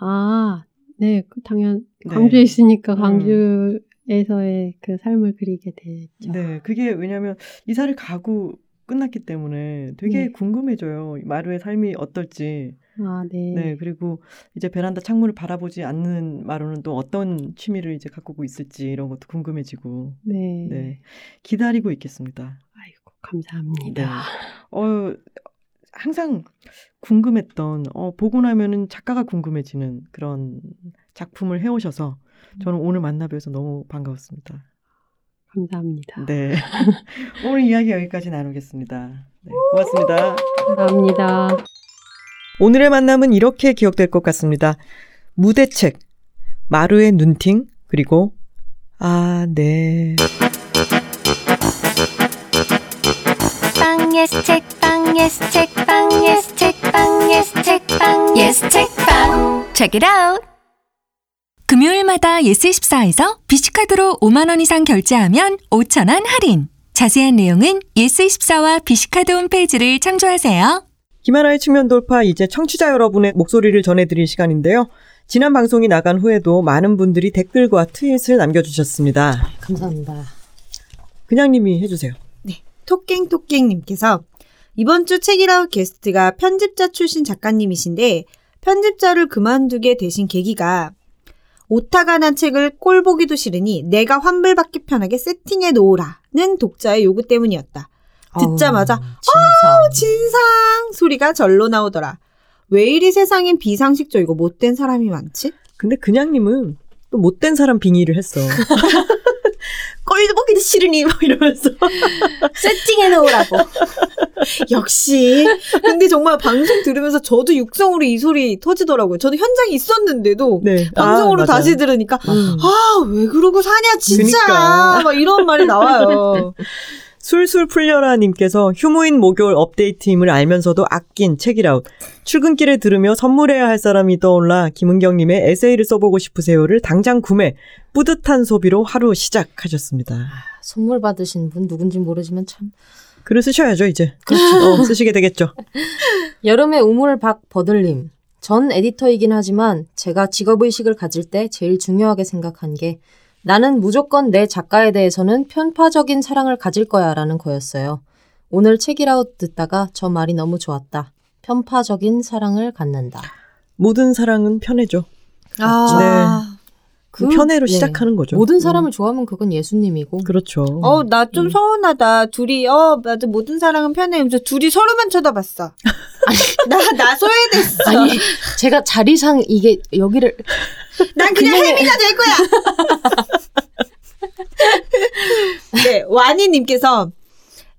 아, 네, 그 당연 네. 광주에 있으니까 음. 광주에서의 그 삶을 그리게 됐죠. 네, 그게 왜냐하면 이사를 가고 끝났기 때문에 되게 네. 궁금해져요. 마루의 삶이 어떨지. 아, 네. 네, 그리고 이제 베란다 창문을 바라보지 않는 마루는 또 어떤 취미를 이제 갖고 있을지 이런 것도 궁금해지고. 네. 네, 기다리고 있겠습니다. 아이고, 감사합니다. 네. 어, 항상 궁금했던, 어, 보고 나면은 작가가 궁금해지는 그런 작품을 해오셔서 저는 오늘 만나 뵈서 너무 반가웠습니다. 감사합니다. 네. <laughs> 오늘 이야기 여기까지 나누겠습니다. 네, 고맙습니다. 감사합니다. 오늘의 만남은 이렇게 기억될 것 같습니다. 무대책, 마루의 눈팅, 그리고, 아, 네. 빵 예스 책빵 예스 책빵 예스 책빵 예스 책빵 예스 책빵 Check it out 금요일마다 예스24에서 비시카드로 5만 원 이상 결제하면 5천 원 할인. 자세한 내용은 예스24와 비시카드 홈페이지를 참조하세요. 김하나의 측면 돌파, 이제 청취자 여러분의 목소리를 전해드릴 시간인데요. 지난 방송이 나간 후에도 많은 분들이 댓글과 트윗을 남겨주셨습니다. 감사합니다. 그냥님이 해주세요. 토깽토깽님께서 이번 주 책이라우 게스트가 편집자 출신 작가님이신데 편집자를 그만두게 되신 계기가 오타가 난 책을 꼴 보기도 싫으니 내가 환불받기 편하게 세팅해 놓으라는 독자의 요구 때문이었다. 듣자마자 어, 진상 소리가 절로 나오더라. 왜 이리 세상엔 비상식적이고 못된 사람이 많지? 근데 그냥님은 또 못된 사람 빙의를 했어. <laughs> 꼴 보기도 싫으니 막 이러면서 <laughs> 세팅해 놓으라고. 역시. 근데 정말 방송 들으면서 저도 육성으로 이 소리 터지더라고요. 저는 현장에 있었는데도 네. 방송으로 아. 다시 들으니까 음. 아, 왜 그러고 사냐, 진짜. 그니까. 막 이런 말이 나와요. <laughs> 술술 풀려라 님께서 휴무인 목요일 업데이트임을 알면서도 아낀 책이라웃. 출근길에 들으며 선물해야 할 사람이 떠올라 김은경 님의 에세이를 써보고 싶으세요를 당장 구매. 뿌듯한 소비로 하루 시작하셨습니다. 선물 받으신 분 누군지 모르지만 참. 글을 쓰셔야죠 이제. 어, 쓰시게 되겠죠. <laughs> 여름의 우물 박 버들님. 전 에디터이긴 하지만 제가 직업의식을 가질 때 제일 중요하게 생각한 게 나는 무조건 내 작가에 대해서는 편파적인 사랑을 가질 거야 라는 거였어요. 오늘 책이라웃 듣다가 저 말이 너무 좋았다. 편파적인 사랑을 갖는다. 모든 사랑은 편해죠. 아. 그 편애로 네. 시작하는 거죠. 모든 음, 사람을 좋아하면 그건 예수님이고. 그렇죠. 어, 나 좀 서운하다. 둘이, 어, 맞아. 모든 사랑은 편해. 하면서 둘이 서로만 쳐다봤어. <laughs> 나, 나 소외됐어. 아니, 제가 자리상 이게 여기를 난 그냥 혜미가 될 거야. <laughs> 네, 와니님께서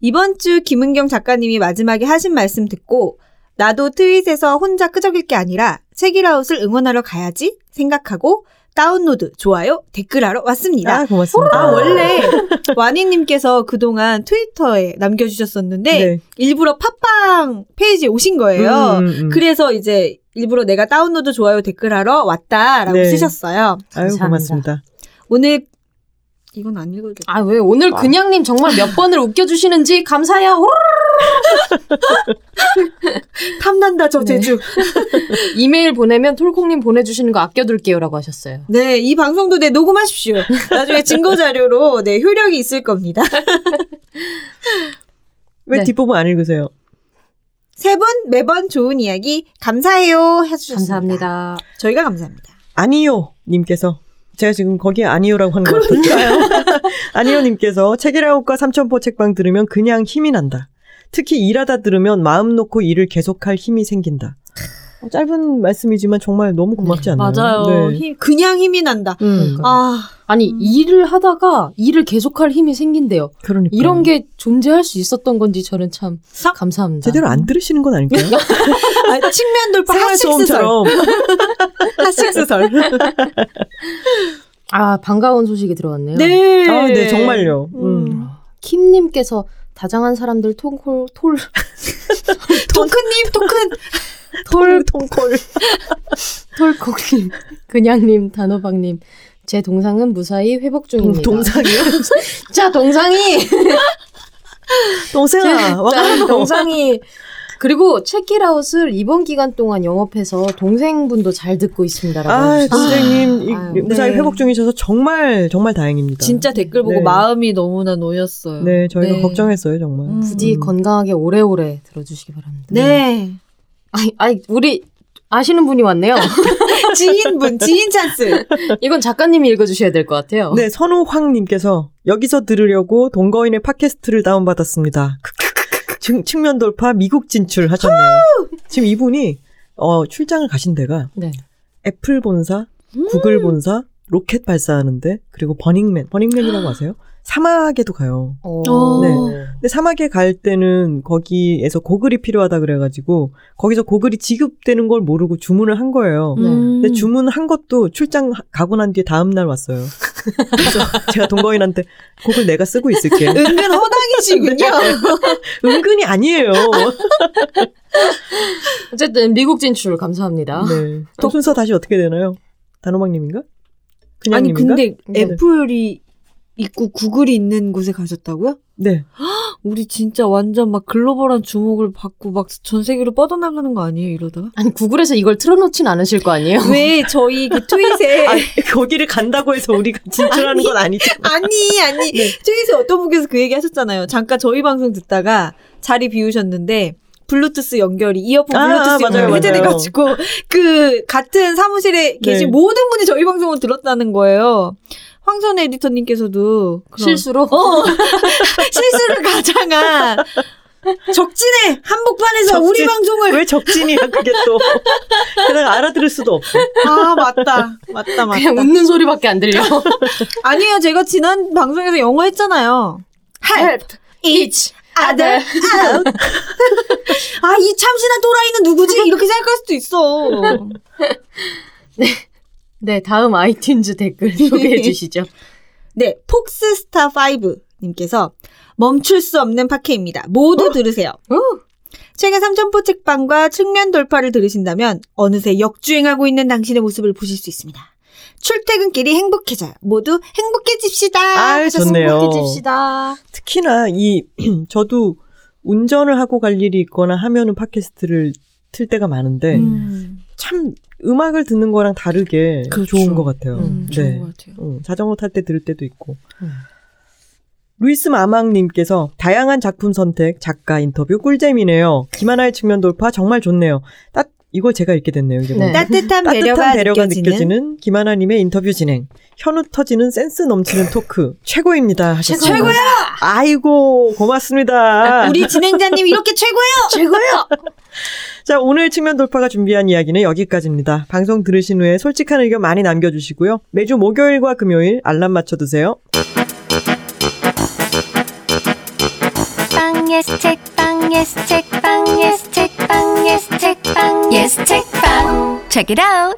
이번 주 김은경 작가님이 마지막에 하신 말씀 듣고 나도 트윗에서 혼자 끄적일 게 아니라 책이라웃을 응원하러 가야지 생각하고 다운로드, 좋아요, 댓글하러 왔습니다. 아, 고맙습니다. 아, 원래 와니님께서 그동안 트위터에 남겨주셨었는데 네. 일부러 팟빵 페이지에 오신 거예요. 음, 음, 음. 그래서 이제 일부러 내가 다운로드 좋아요 댓글하러 왔다라고 네. 쓰셨어요. 아유, 감사합니다. 고맙습니다. 오늘 이건 안 읽어도 돼. 아왜 오늘 그냥님 정말 몇 <laughs> 번을 웃겨주시는지 감사해요. <laughs> 탐난다 저 제주. <laughs> 이메일 보내면 톨콩님 보내주시는 거 아껴둘게요 라고 하셨어요. 네, 이 방송도 네 녹음하십시오. 나중에 증거 자료로 네 효력이 있을 겁니다. 왜 네. 뒷부분 안 읽으세요? 세 분 매번 좋은 이야기 감사해요 해주셨습니다. 감사합니다. 저희가 감사합니다. 아니요 님께서 제가 지금 거기에 아니요라고 하는 것 같아요. <laughs> 아니요 님께서 책이라웃과 삼천포 책방 들으면 그냥 힘이 난다. 특히 일하다 들으면 마음 놓고 일을 계속할 힘이 생긴다. 어, 짧은 말씀이지만 정말 너무 고맙지 않나요? 맞아요. 네. 힘- 그냥 힘이 난다. 음, 아, 아니 일을 하다가 일을 계속할 힘이 생긴대요. 그러니까 이런 게 존재할 수 있었던 건지 저는 참 감사합니다. 제대로 안 들으시는 건 아닐까요? <laughs> 아, 측면 돌파 핫식스설. 생활소음처럼 핫식스설. 아 반가운 소식이 들어왔네요. 네. 아, 네 정말요. 음. 음. 킴님께서 다장한 사람들 톨콜 톨 <laughs> 토큰님, 토큰. 톨 통콜 톨콩님 그냥님 단호박님 제 동상은 무사히 회복 중입니다. 동상이요? <laughs> 자 동상이 <laughs> 동생아, 와. 자, 동상이 그리고 체키라웃을 이번 기간 동안 영업해서 동생분도 잘 듣고 있습니다라고 아. 동생님 이- 아유, 무사히 네. 회복 중이셔서 정말 정말 다행입니다. 진짜 댓글 보고 네. 마음이 너무나 놓였어요. 네, 저희가 네. 걱정했어요 정말. 음. 부디 건강하게 오래오래 들어주시기 바랍니다. 네. 아이, 아이 우리 아시는 분이 왔네요. <laughs> 지인분, 지인 찬스. 이건 작가님이 읽어주셔야 될 것 같아요. 네, 선우황님께서 여기서 들으려고 동거인의 팟캐스트를 다운받았습니다. 측, 측면 돌파 미국 진출 하셨네요. 지금 이분이 어, 출장을 가신 데가 네. 애플 본사, 음. 구글 본사, 로켓 발사하는데 그리고 버닝맨, 버닝맨이라고 아세요? 사막에도 가요. 어. 네. 근데 사막에 갈 때는 거기에서 고글이 필요하다 그래가지고 거기서 고글이 지급되는 걸 모르고 주문을 한 거예요. 네. 근데 주문한 것도 출장 하- 가고 난 뒤에 다음 날 왔어요. 그래서 <laughs> 제가 동거인한테 고글 내가 쓰고 있을게. 은근 허당이시군요. <laughs> 은근히 아니에요. <laughs> 어쨌든 미국 진출 감사합니다. 네. 또 순서 다시 어떻게 되나요? 단호박님인가? 아니, 그냥님인가? 근데 네. 애플이 있고 구글이 있는 곳에 가셨다고요? 네. <gasps> 우리 진짜 완전 막 글로벌한 주목을 받고 막 전 세계로 뻗어나가는 거 아니에요, 이러다가? 아니 구글에서 이걸 틀어놓진 않으실 거 아니에요? 왜 저희 그 <laughs> 트윗에 아니, <laughs> 거기를 간다고 해서 우리가 진출하는 건 아니죠. <laughs> 아니, 아니. 트윗에 어떤 분께서 그 얘기 하셨잖아요. 잠깐 저희 방송 듣다가 자리 비우셨는데, 블루투스 연결이 이어폰 아, 블루투스 맞아요, 연결이 해제돼가지고 그 같은 사무실에 계신 네. 모든 분이 저희 방송을 들었다는 거예요. 황선 에디터님께서도 그런- 실수로 어 <laughs> 실수를 가장한 적진의 한복판에서 적진. 우리 방송을 왜 적진이야 그게 또 게다가 알아들을 수도 없어. 아 맞다 맞다 맞다 그냥 웃는 소리밖에 안 들려. <laughs> 아니에요 제가 지난 방송에서 영어 했잖아요. Help each other out. <laughs> 아, 이 참신한 또라이는 누구지? 이렇게 생각할 수도 있어. 네, 다음 아이튠즈 댓글 <laughs> 소개해 주시죠. 네, 폭스스타5님께서 멈출 수 없는 팟캐입니다. 모두 들으세요. 최근 삼천포 책방과 측면 돌파를 들으신다면 어느새 역주행하고 있는 당신의 모습을 보실 수 있습니다. 출퇴근길이 행복해져요. 모두 행복해집시다. 아. 좋네요. 행복해집시다. 특히나 이 <clears throat> 저도 운전을 하고 갈 일이 있거나 하면은 팟캐스트를 틀 때가 많은데 음, 참 음악을 듣는 거랑 다르게 그렇죠. 좋은 것 같아요. 음, 네. 좋은 것 같아요. 어, 자전거 탈 때 들을 때도 있고. 음. 루이스 마망님께서 다양한 작품 선택, 작가 인터뷰 꿀잼이네요. 김하나의 측면 돌파 정말 좋네요. 따, 이거 제가 읽게 됐네요. 이제 네. 따뜻한 따뜻한 배려가, 배려가 느껴지는, 느껴지는 김하나님의 인터뷰 진행. 현우 터지는 센스 넘치는 토크. 최고입니다. 하셨습니다. 최고야! 아이고, 고맙습니다. <laughs> 우리 진행자님 이렇게 최고예요! <laughs> 최고요! <laughs> 자, 오늘 측면 돌파가 준비한 이야기는 여기까지입니다. 방송 들으신 후에 솔직한 의견 많이 남겨주시고요. 매주 목요일과 금요일 알람 맞춰두세요. 빵 예스 책빵 예스 책빵 예스 책 빵 예스 책빵 예스 책빵 Check it out